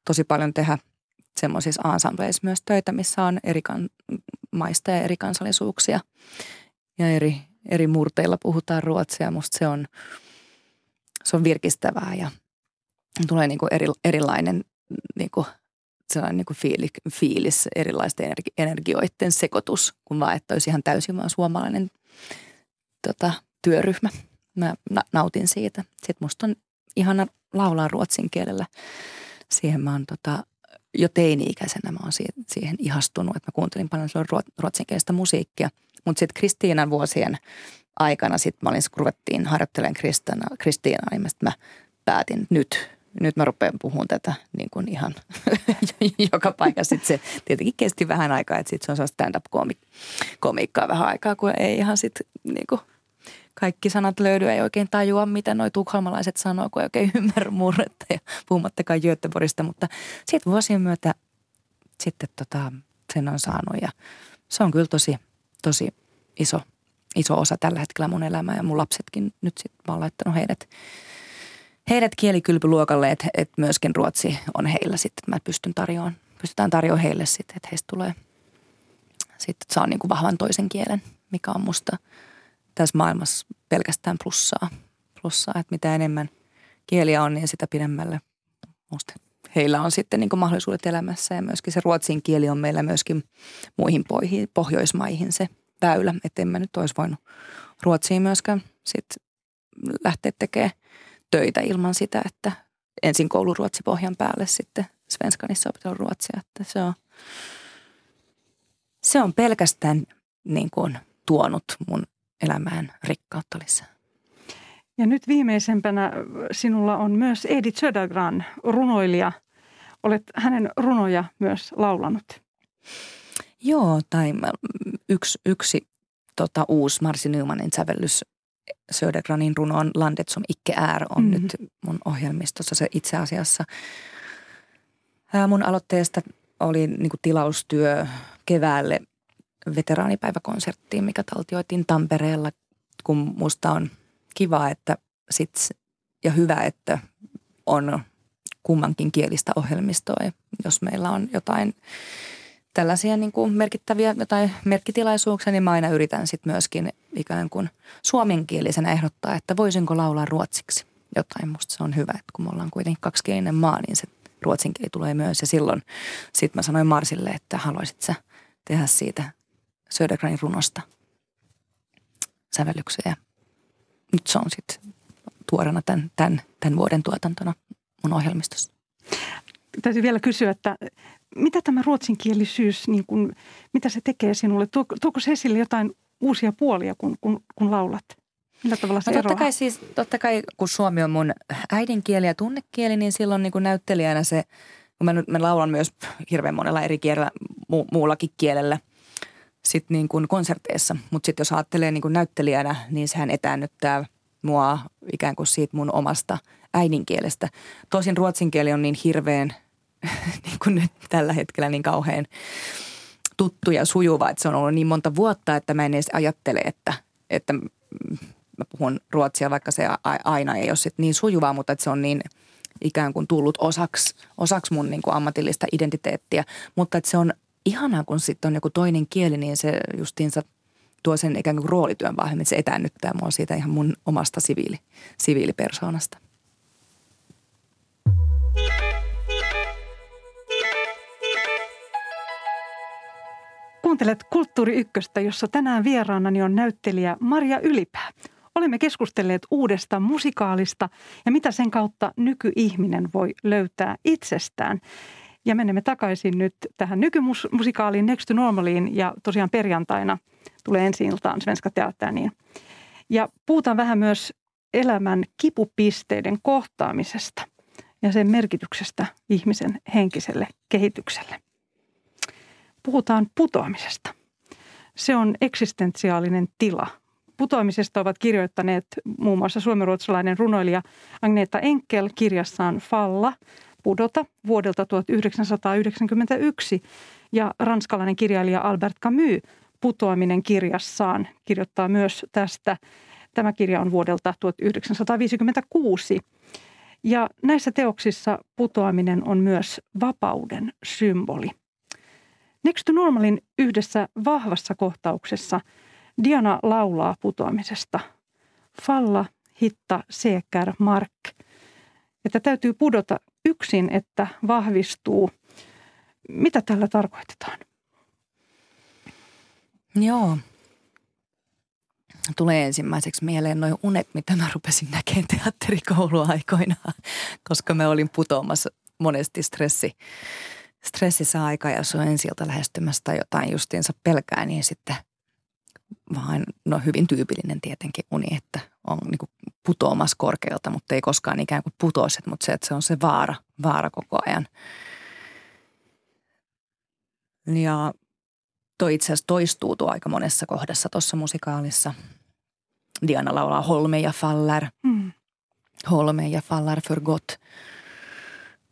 tosi paljon tehdä semmoisissa ensembleissa myös töitä, missä on eri kan, maista ja eri kansallisuuksia. Ja eri, eri murteilla puhutaan ruotsia. Musta se on, se on virkistävää ja tulee niin kuin eri, erilainen niin kuin – sellainen niin kuin fiili, fiilis, erilaisten energi- energioiden sekoitus, kun vaan, että olisi ihan täysin vaan suomalainen tota, työryhmä. Mä na- nautin siitä. Sitten musta on ihana laulaa ruotsin kielellä. Siihen mä oon tota, jo teini-ikäisenä mä oon siihen ihastunut, että mä kuuntelin paljon ruotsinkielistä musiikkia. Mutta sitten Kristiinan vuosien aikana sitten mä olin, kun ruvettiin harjoittelemaan Kristiina, Kristiinaa, niin mä päätin nyt nyt mä rupean puhumaan tätä niin kuin ihan joka paikassa. Sitten se tietenkin kesti vähän aikaa, että sitten se on stand-up-komiikkaa vähän aikaa, kun ei ihan sitten niin kuin kaikki sanat löydy, ei oikein tajua, mitä noi tukholmalaiset sanoo, kun ei oikein ymmärrä murretta ja puhumattakaan Göteborgista. Mutta sitten vuosien myötä sitten tota, sen on saanut ja se on kyllä tosi, tosi iso, iso osa tällä hetkellä mun elämää ja mun lapsetkin nyt sitten oon laittanut heidät, heidät kielikylpyluokalle, että, että myöskin ruotsi on heillä sitten, mä pystyn tarjoamaan, pystytään tarjoamaan heille sitten, että heistä tulee sitten, saa niin kuin vahvan toisen kielen, mikä on musta tässä maailmassa pelkästään plussaa, plussaa että mitä enemmän kieliä on, niin sitä pidemmälle musta heillä on sitten niin mahdollisuudet elämässä. Ja myöskin se ruotsin kieli on meillä myöskin muihin Pohjoismaihin se väylä, että en mä nyt olisi voinut ruotsiin myöskään sit lähteä tekemään töitä ilman sitä, että ensin kouluruotsi pohjan päälle sitten Svenskanissa opetellut ruotsia, että se on, se on pelkästään niin kuin tuonut mun elämään rikkautta lisää. Ja nyt viimeisempänä sinulla on myös Edith Södergran, runoilija. Olet hänen runoja myös laulanut. Joo, tai yksi, yksi tota, uusi Marsi Nymanin sävellys Södergranin runoon Landet som icke är on mm-hmm. nyt mun ohjelmistossa. Se itse asiassa ää, mun aloitteesta oli niin tilaustyö keväälle veteraanipäiväkonserttiin, mikä taltioitiin Tampereella, kun musta on – kiva että sit, ja hyvä, että on kummankin kielistä ohjelmistoa. Jos meillä on jotain tällaisia niin kuin merkittäviä jotain merkkitilaisuuksia, niin mä aina yritän sitten myöskin ikään kuin suomenkielisenä ehdottaa, että voisinko laulaa ruotsiksi jotain. Musta se on hyvä, että kun me ollaan kuitenkin kaksikielinen maa, niin se ruotsin kieli tulee myös. Ja silloin sitten mä sanoin Marsille, että haluaisit sä tehdä siitä Södergranin runosta sävellyksiä nyt se on sitten tuorena tämän, tämän, tämän vuoden tuotantona mun ohjelmistossa. Täytyy vielä kysyä, että mitä tämä ruotsinkielisyys, niin kun, mitä se tekee sinulle? Tuoko, tuoko se esille jotain uusia puolia, kun, kun, kun laulat? Millä tavalla se no, totta kai siis, totta kai kun suomi on mun äidinkieli ja tunnekieli, niin silloin niin kuin näyttelijänä se, kun mä, mä laulan myös hirveän monella eri kielellä, mu, muullakin kielellä – sit niin kuin konserteissa. Mutta sitten jos ajattelee niin kuin näyttelijänä, niin sehän etäännyttää mua ikään kuin siitä mun omasta äidinkielestä. Tosin ruotsin kieli on niin hirveän, niin kuin nyt tällä hetkellä niin kauhean tuttu ja sujuva, että se on ollut niin monta vuotta, että mä en edes ajattele, että, että mä puhun ruotsia, vaikka se aina ei ole sit niin sujuvaa, mutta että se on niin ikään kuin tullut osaksi, osaksi mun niin kuin ammatillista identiteettiä. Mutta että se on ihanaa, kun sitten on joku toinen kieli, niin se justiinsa tuo sen ikään kuin roolityön vahvemmin. Se etäännyttää mua siitä ihan mun omasta siviili, siviilipersoonasta. Kuuntelet Kulttuuri Ykköstä, jossa tänään vieraanani on näyttelijä Maria Ylipää. Olemme keskustelleet uudesta musikaalista ja mitä sen kautta nykyihminen voi löytää itsestään. Ja menemme takaisin nyt tähän nykymusikaaliin Next to Normaliin ja tosiaan perjantaina tulee ensi iltaan Svenska Teatteriin. Ja puhutaan vähän myös elämän kipupisteiden kohtaamisesta ja sen merkityksestä ihmisen henkiselle kehitykselle. Puhutaan putoamisesta. Se on eksistentiaalinen tila. Putoamisesta ovat kirjoittaneet muun muassa suomenruotsalainen runoilija Agneta Enkel kirjassaan Falla – pudota vuodelta 1991 ja ranskalainen kirjailija Albert Camus putoaminen kirjassaan kirjoittaa myös tästä. Tämä kirja on vuodelta 1956. Ja näissä teoksissa putoaminen on myös vapauden symboli. Next to Normalin yhdessä vahvassa kohtauksessa Diana laulaa putoamisesta. Falla, hitta, seker, mark. Että täytyy pudota yksin, että vahvistuu. Mitä tällä tarkoitetaan? Joo. Tulee ensimmäiseksi mieleen noin unet, mitä mä rupesin näkemään teatterikouluaikoina, koska mä olin putoamassa monesti stressi, stressissä aika ja se on ensiltä lähestymässä tai jotain justiinsa pelkää, niin sitten vaan, no hyvin tyypillinen tietenkin uni, että on niin putoamassa korkealta, mutta ei koskaan ikään kuin putoisi, mutta se, että se on se vaara, vaara koko ajan. Ja toi itse asiassa toistuu tuo aika monessa kohdassa tuossa musikaalissa. Diana laulaa Holme ja Faller. Mm. Holme ja Faller för gott.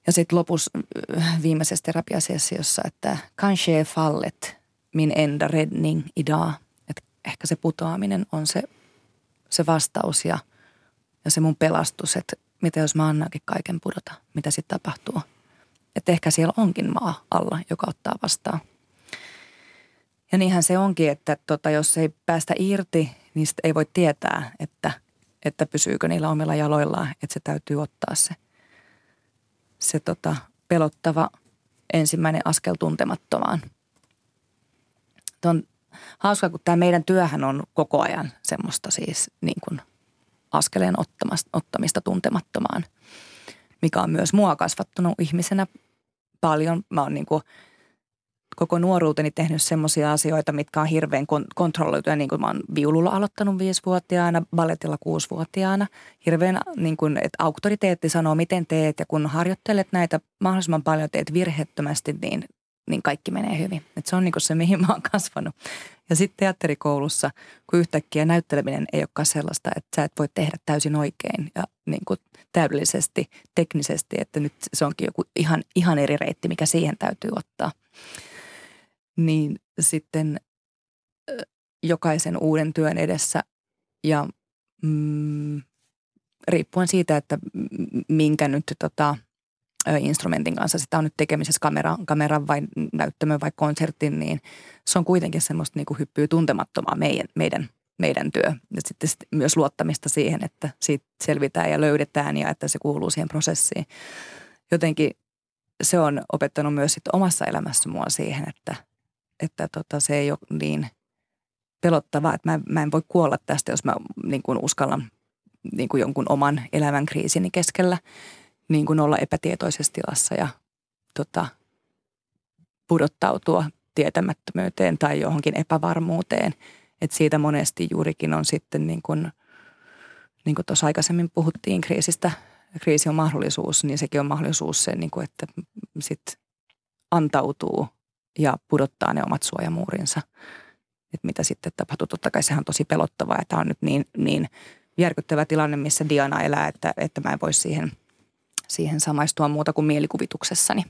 Ja sitten lopussa äh, viimeisessä terapiasessiossa, että kanske fallet min enda räddning idag. Että ehkä se putoaminen on se, se vastaus ja, ja se mun pelastus, että mitä jos mä annankin kaiken pudota, mitä sitten tapahtuu. Että ehkä siellä onkin maa alla, joka ottaa vastaan. Ja niinhän se onkin, että tota, jos ei päästä irti, niin ei voi tietää, että, että pysyykö niillä omilla jaloillaan, että se täytyy ottaa se, se tota, pelottava ensimmäinen askel tuntemattomaan. Tuon hauska, kun tämä meidän työhän on koko ajan semmoista siis niin kuin askeleen ottamista tuntemattomaan, mikä on myös mua kasvattanut ihmisenä paljon. Mä oon niin kuin koko nuoruuteni tehnyt semmoisia asioita, mitkä on hirveän kontrolloituja. Niin kuin mä oon viululla aloittanut viisivuotiaana, balletilla kuusivuotiaana. Hirveän, niin kuin, että auktoriteetti sanoo, miten teet ja kun harjoittelet näitä mahdollisimman paljon, teet virheettömästi, niin niin kaikki menee hyvin. Et se on niin se, mihin mä oon kasvanut. Ja sitten teatterikoulussa, kun yhtäkkiä näytteleminen ei olekaan sellaista, että sä et voi tehdä täysin oikein ja niin kuin täydellisesti, teknisesti, että nyt se onkin joku ihan, ihan eri reitti, mikä siihen täytyy ottaa. Niin sitten jokaisen uuden työn edessä ja mm, riippuen siitä, että minkä nyt tota – instrumentin kanssa, sitä on nyt tekemisessä kamera, kameran vai näyttämön vai konsertin, niin se on kuitenkin semmoista niin kuin hyppyy tuntemattomaa meidän, meidän, meidän työ. Ja sitten myös luottamista siihen, että siitä selvitään ja löydetään ja että se kuuluu siihen prosessiin. Jotenkin se on opettanut myös sitten omassa elämässä mua siihen, että, että tota, se ei ole niin pelottavaa, että mä, mä en voi kuolla tästä, jos mä niin kuin uskallan niin kuin jonkun oman elämän kriisini keskellä – niin kuin olla epätietoisessa tilassa ja tota, pudottautua tietämättömyyteen tai johonkin epävarmuuteen. Et siitä monesti juurikin on sitten niin kuin, niin kuin tuossa aikaisemmin puhuttiin kriisistä, kriisi on mahdollisuus, niin sekin on mahdollisuus se, niin kuin, että sit antautuu ja pudottaa ne omat suojamuurinsa. Että mitä sitten tapahtuu. Totta kai sehän on tosi pelottavaa, että tämä on nyt niin, niin järkyttävä tilanne, missä Diana elää, että, että mä en voi siihen – siihen samaistua muuta kuin mielikuvituksessani.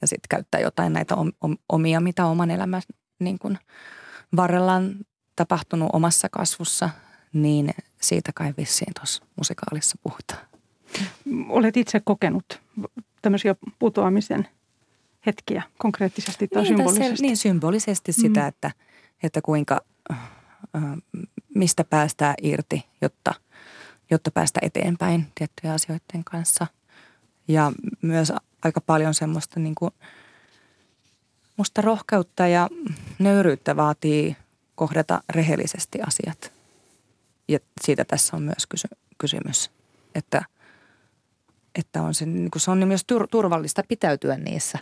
Ja sitten käyttää jotain näitä omia, mitä oman elämän niin kuin varrella on tapahtunut omassa kasvussa, niin siitä kai vissiin tuossa musikaalissa puhutaan. Olet itse kokenut tämmöisiä putoamisen hetkiä konkreettisesti tai niin, symbolisesti? niin, symbolisesti sitä, mm. että, että kuinka, äh, mistä päästään irti, jotta, jotta päästä eteenpäin tiettyjen asioiden kanssa – ja myös aika paljon semmoista niin kuin musta rohkeutta ja nöyryyttä vaatii kohdata rehellisesti asiat. Ja siitä tässä on myös kysy- kysymys, että, että on se, niin se on myös turvallista pitäytyä niissä,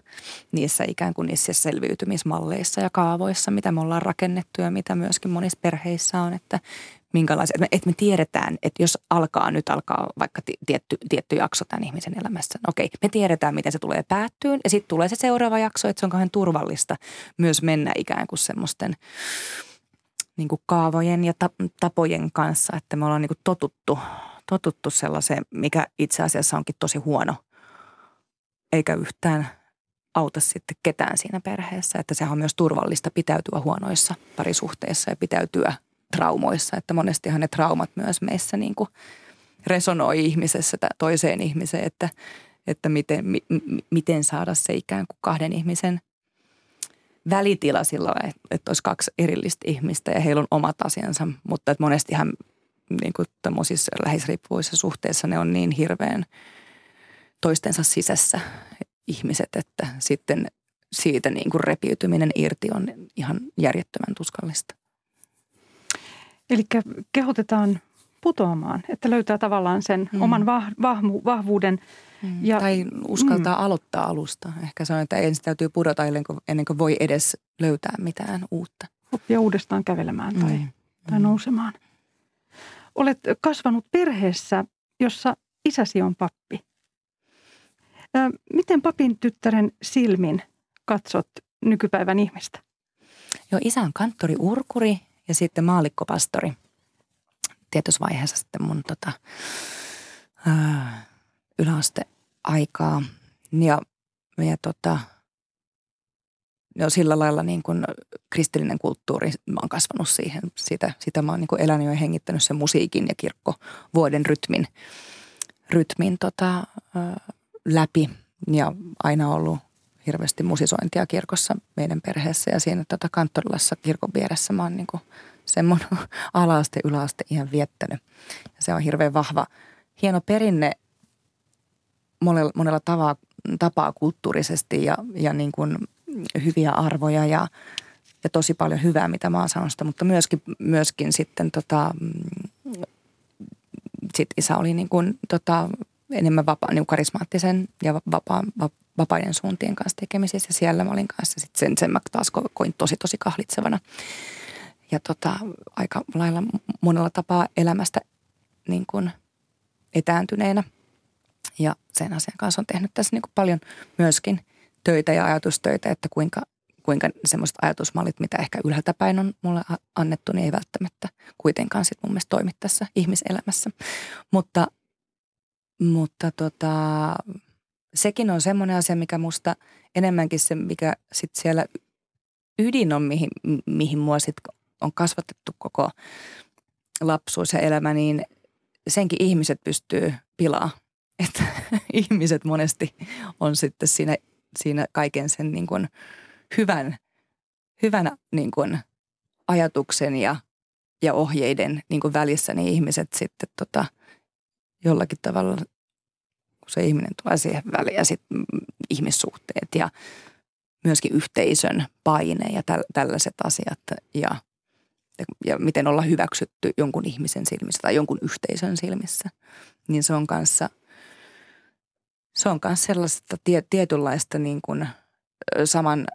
niissä ikään kuin niissä selviytymismalleissa ja kaavoissa, mitä me ollaan rakennettu ja mitä myöskin monissa perheissä on, että minkälaiset, että me, että me tiedetään, että jos alkaa, nyt alkaa vaikka tietty, tietty jakso tämän ihmisen elämässä. No okei, me tiedetään, miten se tulee päättyyn ja sitten tulee se seuraava jakso, että se on kauhean turvallista myös mennä ikään kuin semmoisten niin kuin kaavojen ja tapojen kanssa, että me ollaan niin kuin totuttu, totuttu sellaiseen, mikä itse asiassa onkin tosi huono, eikä yhtään auta sitten ketään siinä perheessä. Että sehän on myös turvallista pitäytyä huonoissa parisuhteissa ja pitäytyä traumoissa, että monestihan ne traumat myös meissä niin kuin resonoi ihmisessä toiseen ihmiseen, että, että miten, mi, miten saada se ikään kuin kahden ihmisen välitila sillä että, että olisi kaksi erillistä ihmistä ja heillä on omat asiansa, mutta että monestihan niin kuin lähisriippuvuissa suhteissa ne on niin hirveän toistensa sisässä ihmiset, että sitten siitä niin kuin repiytyminen irti on ihan järjettömän tuskallista. Eli kehotetaan putoamaan, että löytää tavallaan sen mm. oman vah, vahvu, vahvuuden. Mm. Ja, tai uskaltaa mm. aloittaa alusta. Ehkä se on, että ensin täytyy pudota ennen kuin, ennen kuin voi edes löytää mitään uutta. Oppia uudestaan kävelemään tai, mm. tai mm. Olet kasvanut perheessä, jossa isäsi on pappi. Miten papin tyttären silmin katsot nykypäivän ihmistä? Joo, isä on kanttori Urkuri ja sitten maalikkopastori tietyssä vaiheessa sitten mun tota, yläasteaikaa. Ja, ja tota, ne on sillä lailla niin kuin kristillinen kulttuuri. Mä oon kasvanut siihen. Sitä, sitä mä oon niin kuin elänyt ja hengittänyt sen musiikin ja kirkko vuoden rytmin, rytmin tota, läpi. Ja aina ollut hirveästi musisointia kirkossa meidän perheessä ja siinä tota Kanttorilassa kirkon vieressä mä oon niin kuin mun alaaste, yläaste ihan viettänyt. Ja se on hirveän vahva, hieno perinne monella, monella tavalla, tapaa kulttuurisesti ja, ja niin kuin hyviä arvoja ja, ja tosi paljon hyvää, mitä mä oon sanonut mutta myöskin, myöskin sitten tota, sit isä oli niin kuin, tota, enemmän vapa, niin karismaattisen ja vapaa, vapaiden suuntien kanssa tekemisissä. Ja siellä mä olin kanssa sitten sen, sen mä taas koin tosi tosi kahlitsevana. Ja tota, aika lailla monella tapaa elämästä niin kuin etääntyneenä. Ja sen asian kanssa on tehnyt tässä niin kuin paljon myöskin töitä ja ajatustöitä, että kuinka, kuinka semmoiset ajatusmallit, mitä ehkä ylhäältä päin on mulle annettu, niin ei välttämättä kuitenkaan sit mun mielestä toimi tässä ihmiselämässä. Mutta, mutta tota, sekin on semmoinen asia, mikä musta enemmänkin se, mikä sitten siellä ydin on, mihin, mihin mua sit on kasvatettu koko lapsuus ja elämä, niin senkin ihmiset pystyy pilaa. Että ihmiset monesti on sitten siinä, siinä kaiken sen niin kuin hyvän, hyvän niin kuin ajatuksen ja, ja ohjeiden niin kuin välissä, niin ihmiset sitten tota, jollakin tavalla kun se ihminen tulee siihen väliin ja sitten ihmissuhteet ja myöskin yhteisön paine ja täl, tällaiset asiat ja, ja, miten olla hyväksytty jonkun ihmisen silmissä tai jonkun yhteisön silmissä, niin se on kanssa, se on kanssa sellaista tie, tietynlaista niin kuin saman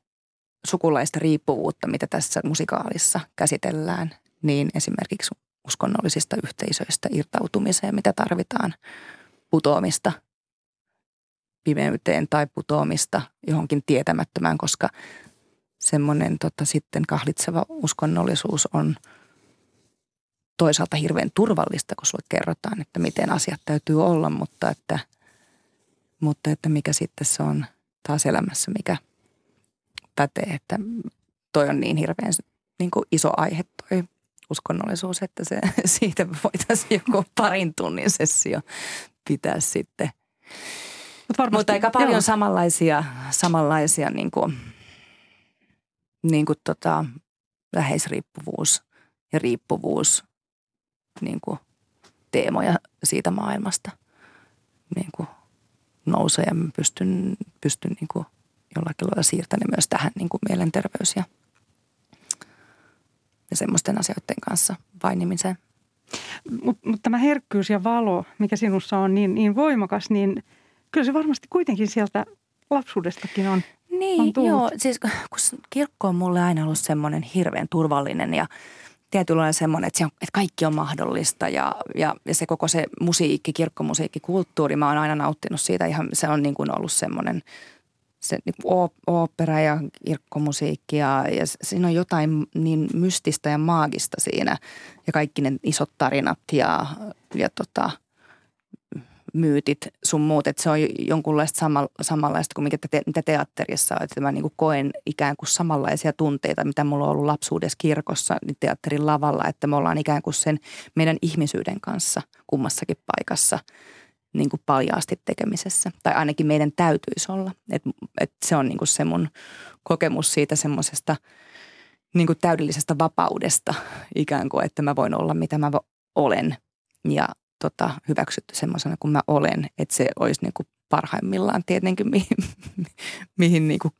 sukulaista riippuvuutta, mitä tässä musikaalissa käsitellään, niin esimerkiksi uskonnollisista yhteisöistä irtautumiseen, mitä tarvitaan putoamista – pimeyteen tai putoamista johonkin tietämättömään, koska semmoinen tota, sitten kahlitseva uskonnollisuus on toisaalta hirveän turvallista, kun sulle kerrotaan, että miten asiat täytyy olla, mutta että, mutta että mikä sitten se on taas elämässä, mikä pätee, että toi on niin hirveän niin kuin iso aihe toi uskonnollisuus, että se, siitä voitaisiin joku parin tunnin sessio pitää sitten – Mut varmasti, Mutta aika paljon joo. samanlaisia, samanlaisia niin kuin, niin kuin tota, läheisriippuvuus ja riippuvuus niin kuin teemoja siitä maailmasta niin kuin nousee ja pystyn, pystyn niin kuin jollakin lailla siirtämään myös tähän niin kuin mielenterveys ja, ja semmoisten asioiden kanssa painimiseen. Mutta mut tämä herkkyys ja valo, mikä sinussa on niin, niin voimakas, niin – kyllä se varmasti kuitenkin sieltä lapsuudestakin on Niin, on tullut. joo. Siis kun kirkko on mulle aina ollut semmoinen hirveän turvallinen ja tietynlainen semmoinen, että, se on, että kaikki on mahdollista ja, ja, ja se koko se musiikki, kirkkomusiikki, kulttuuri, mä oon aina nauttinut siitä. Ihan, se on niin kuin ollut semmoinen se niin opera ja kirkkomusiikki ja, ja siinä on jotain niin mystistä ja maagista siinä ja kaikki ne isot tarinat ja, ja tota – myytit sun muut, että se on jonkunlaista sama, samanlaista kuin mikä te, mitä teatterissa on. Että mä niin kuin koen ikään kuin samanlaisia tunteita, mitä mulla on ollut lapsuudessa kirkossa niin teatterin lavalla, että me ollaan ikään kuin sen meidän ihmisyyden kanssa kummassakin paikassa niin kuin paljaasti tekemisessä. Tai ainakin meidän täytyisi olla. Et, et se on niin kuin se mun kokemus siitä semmoisesta niin kuin täydellisestä vapaudesta ikään kuin, että mä voin olla mitä mä olen. Ja tota, hyväksytty semmoisena kuin mä olen, että se olisi niin kuin parhaimmillaan tietenkin, mihin, mihin niin kuin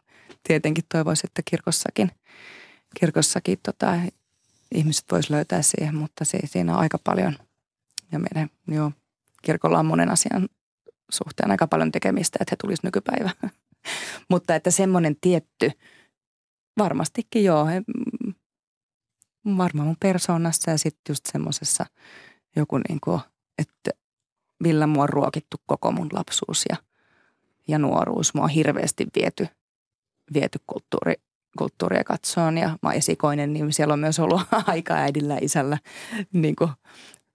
tietenkin toivoisi, että kirkossakin, kirkossakin tota, ihmiset vois löytää siihen, mutta se, siinä on aika paljon ja meidän joo, kirkolla on monen asian suhteen aika paljon tekemistä, että he tulisi nykypäivä. mutta että semmoinen tietty, varmastikin joo, he, varmaan mun persoonassa ja sitten just semmoisessa joku niin kuin – että millä mua on ruokittu koko mun lapsuus ja, ja nuoruus. Mua on hirveästi viety, viety kulttuuri, kulttuuria katsoon ja mä esikoinen, niin siellä on myös ollut aika äidillä ja isällä niin kuin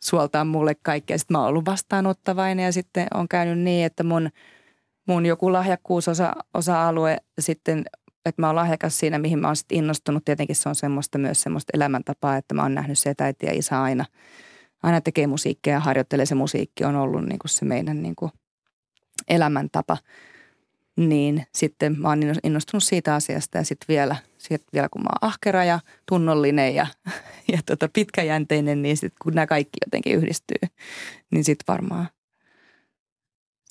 suoltaa mulle kaikkea. Sitten mä oon ollut vastaanottavainen ja sitten on käynyt niin, että mun, mun joku lahjakkuusosa-alue sitten että mä oon lahjakas siinä, mihin mä oon sitten innostunut. Tietenkin se on semmoista myös semmoista elämäntapaa, että mä oon nähnyt se, äiti ja isä aina, aina tekee musiikkia ja harjoittelee. Se musiikki on ollut niin kuin se meidän niin kuin elämäntapa. Niin sitten mä oon innostunut siitä asiasta ja sitten vielä, sit vielä kun mä oon ahkera ja tunnollinen ja, ja tota pitkäjänteinen, niin sitten kun nämä kaikki jotenkin yhdistyy, niin sitten varmaan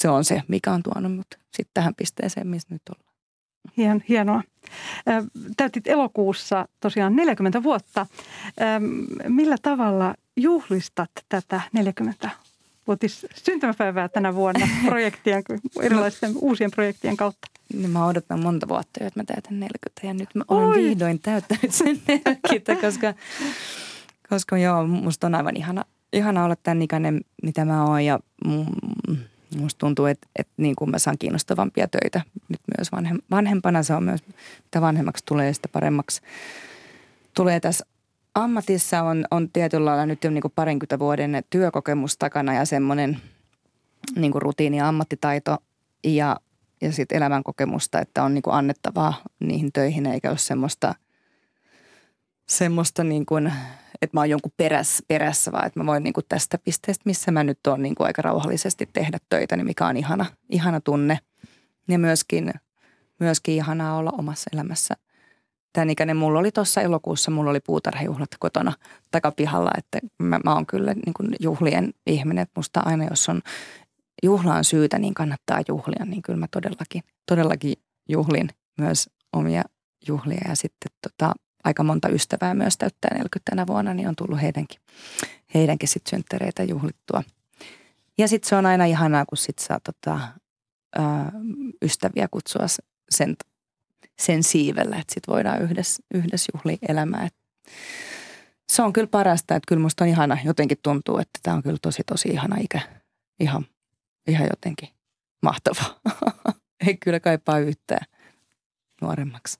se on se, mikä on tuonut mut sitten tähän pisteeseen, missä nyt ollaan. Hien, hienoa. Täytit elokuussa tosiaan 40 vuotta. Millä tavalla juhlistat tätä 40 vuotis syntymäpäivää tänä vuonna projektien, erilaisten uusien projektien kautta? No mä odotan monta vuotta jo, että mä täytän 40 ja nyt mä olen Oi. vihdoin täyttänyt sen 40, koska, koska joo, musta on aivan ihana, ihana olla tämän ikäinen, mitä mä oon ja Musta tuntuu, että, että niin kuin mä saan kiinnostavampia töitä nyt myös vanhem, vanhempana. Se on myös, mitä vanhemmaksi tulee, sitä paremmaksi tulee tässä ammatissa. On, on tietyllä lailla nyt jo niin kuin parinkymmentä vuoden työkokemus takana ja semmoinen niin kuin rutiini ja ammattitaito ja, ja sitten elämänkokemusta, että on niin kuin annettavaa niihin töihin eikä ole semmoista, semmoista niin kuin – että mä oon jonkun perässä, perässä vaan että mä voin niin kuin tästä pisteestä, missä mä nyt oon niin kuin aika rauhallisesti tehdä töitä, niin mikä on ihana, ihana tunne. Ja myöskin, myöskin ihanaa olla omassa elämässä. Tämän ikäinen mulla oli tuossa elokuussa, mulla oli puutarhajuhlat kotona takapihalla, että mä, mä oon kyllä niin kuin juhlien ihminen. Että musta aina, jos on juhlaan syytä, niin kannattaa juhlia, niin kyllä mä todellakin, todellakin juhlin myös omia juhlia ja sitten tota, aika monta ystävää myös täyttää 40 tänä vuonna, niin on tullut heidänkin, heidänkin sitten synttereitä juhlittua. Ja sitten se on aina ihanaa, kun sit saa tota, ö, ystäviä kutsua sen, sen siivellä, että sitten voidaan yhdessä, yhdessä juhli elämää. Et se on kyllä parasta, että kyllä musta on ihana, jotenkin tuntuu, että tämä on kyllä tosi tosi ihana ikä. Ihan, ihan jotenkin mahtava. Ei kyllä kaipaa yhtään nuoremmaksi.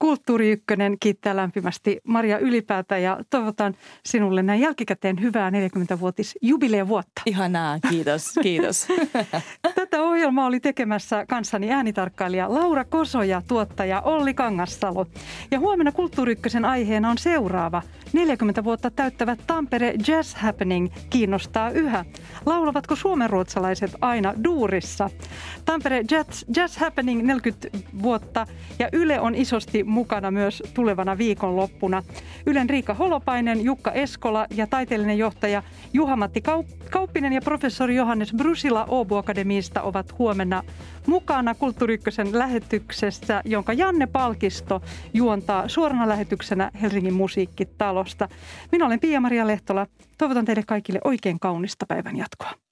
Kulttuuri Ykkönen kiittää lämpimästi Maria Ylipäätä ja toivotan sinulle näin jälkikäteen hyvää 40-vuotis jubileevuotta. Ihanaa, kiitos, kiitos. Tätä ohjelmaa oli tekemässä kanssani äänitarkkailija Laura Koso ja tuottaja Olli Kangassalo. Ja huomenna Kulttuuri Ykkösen aiheena on seuraava. 40 vuotta täyttävät Tampere Jazz Happening kiinnostaa yhä. Laulavatko suomenruotsalaiset aina duurissa? Tampere Jazz, Jazz Happening 40 vuotta ja Yle on isosti mukana myös tulevana viikonloppuna. Ylen Riika Holopainen, Jukka Eskola ja taiteellinen johtaja Juha-Matti Kauppinen ja professori Johannes Brusila Åbo Akademiista ovat huomenna mukana Kulttuuri lähetyksessä, jonka Janne Palkisto juontaa suorana lähetyksenä Helsingin musiikkitalosta. Minä olen Pia-Maria Lehtola. Toivotan teille kaikille oikein kaunista päivän jatkoa.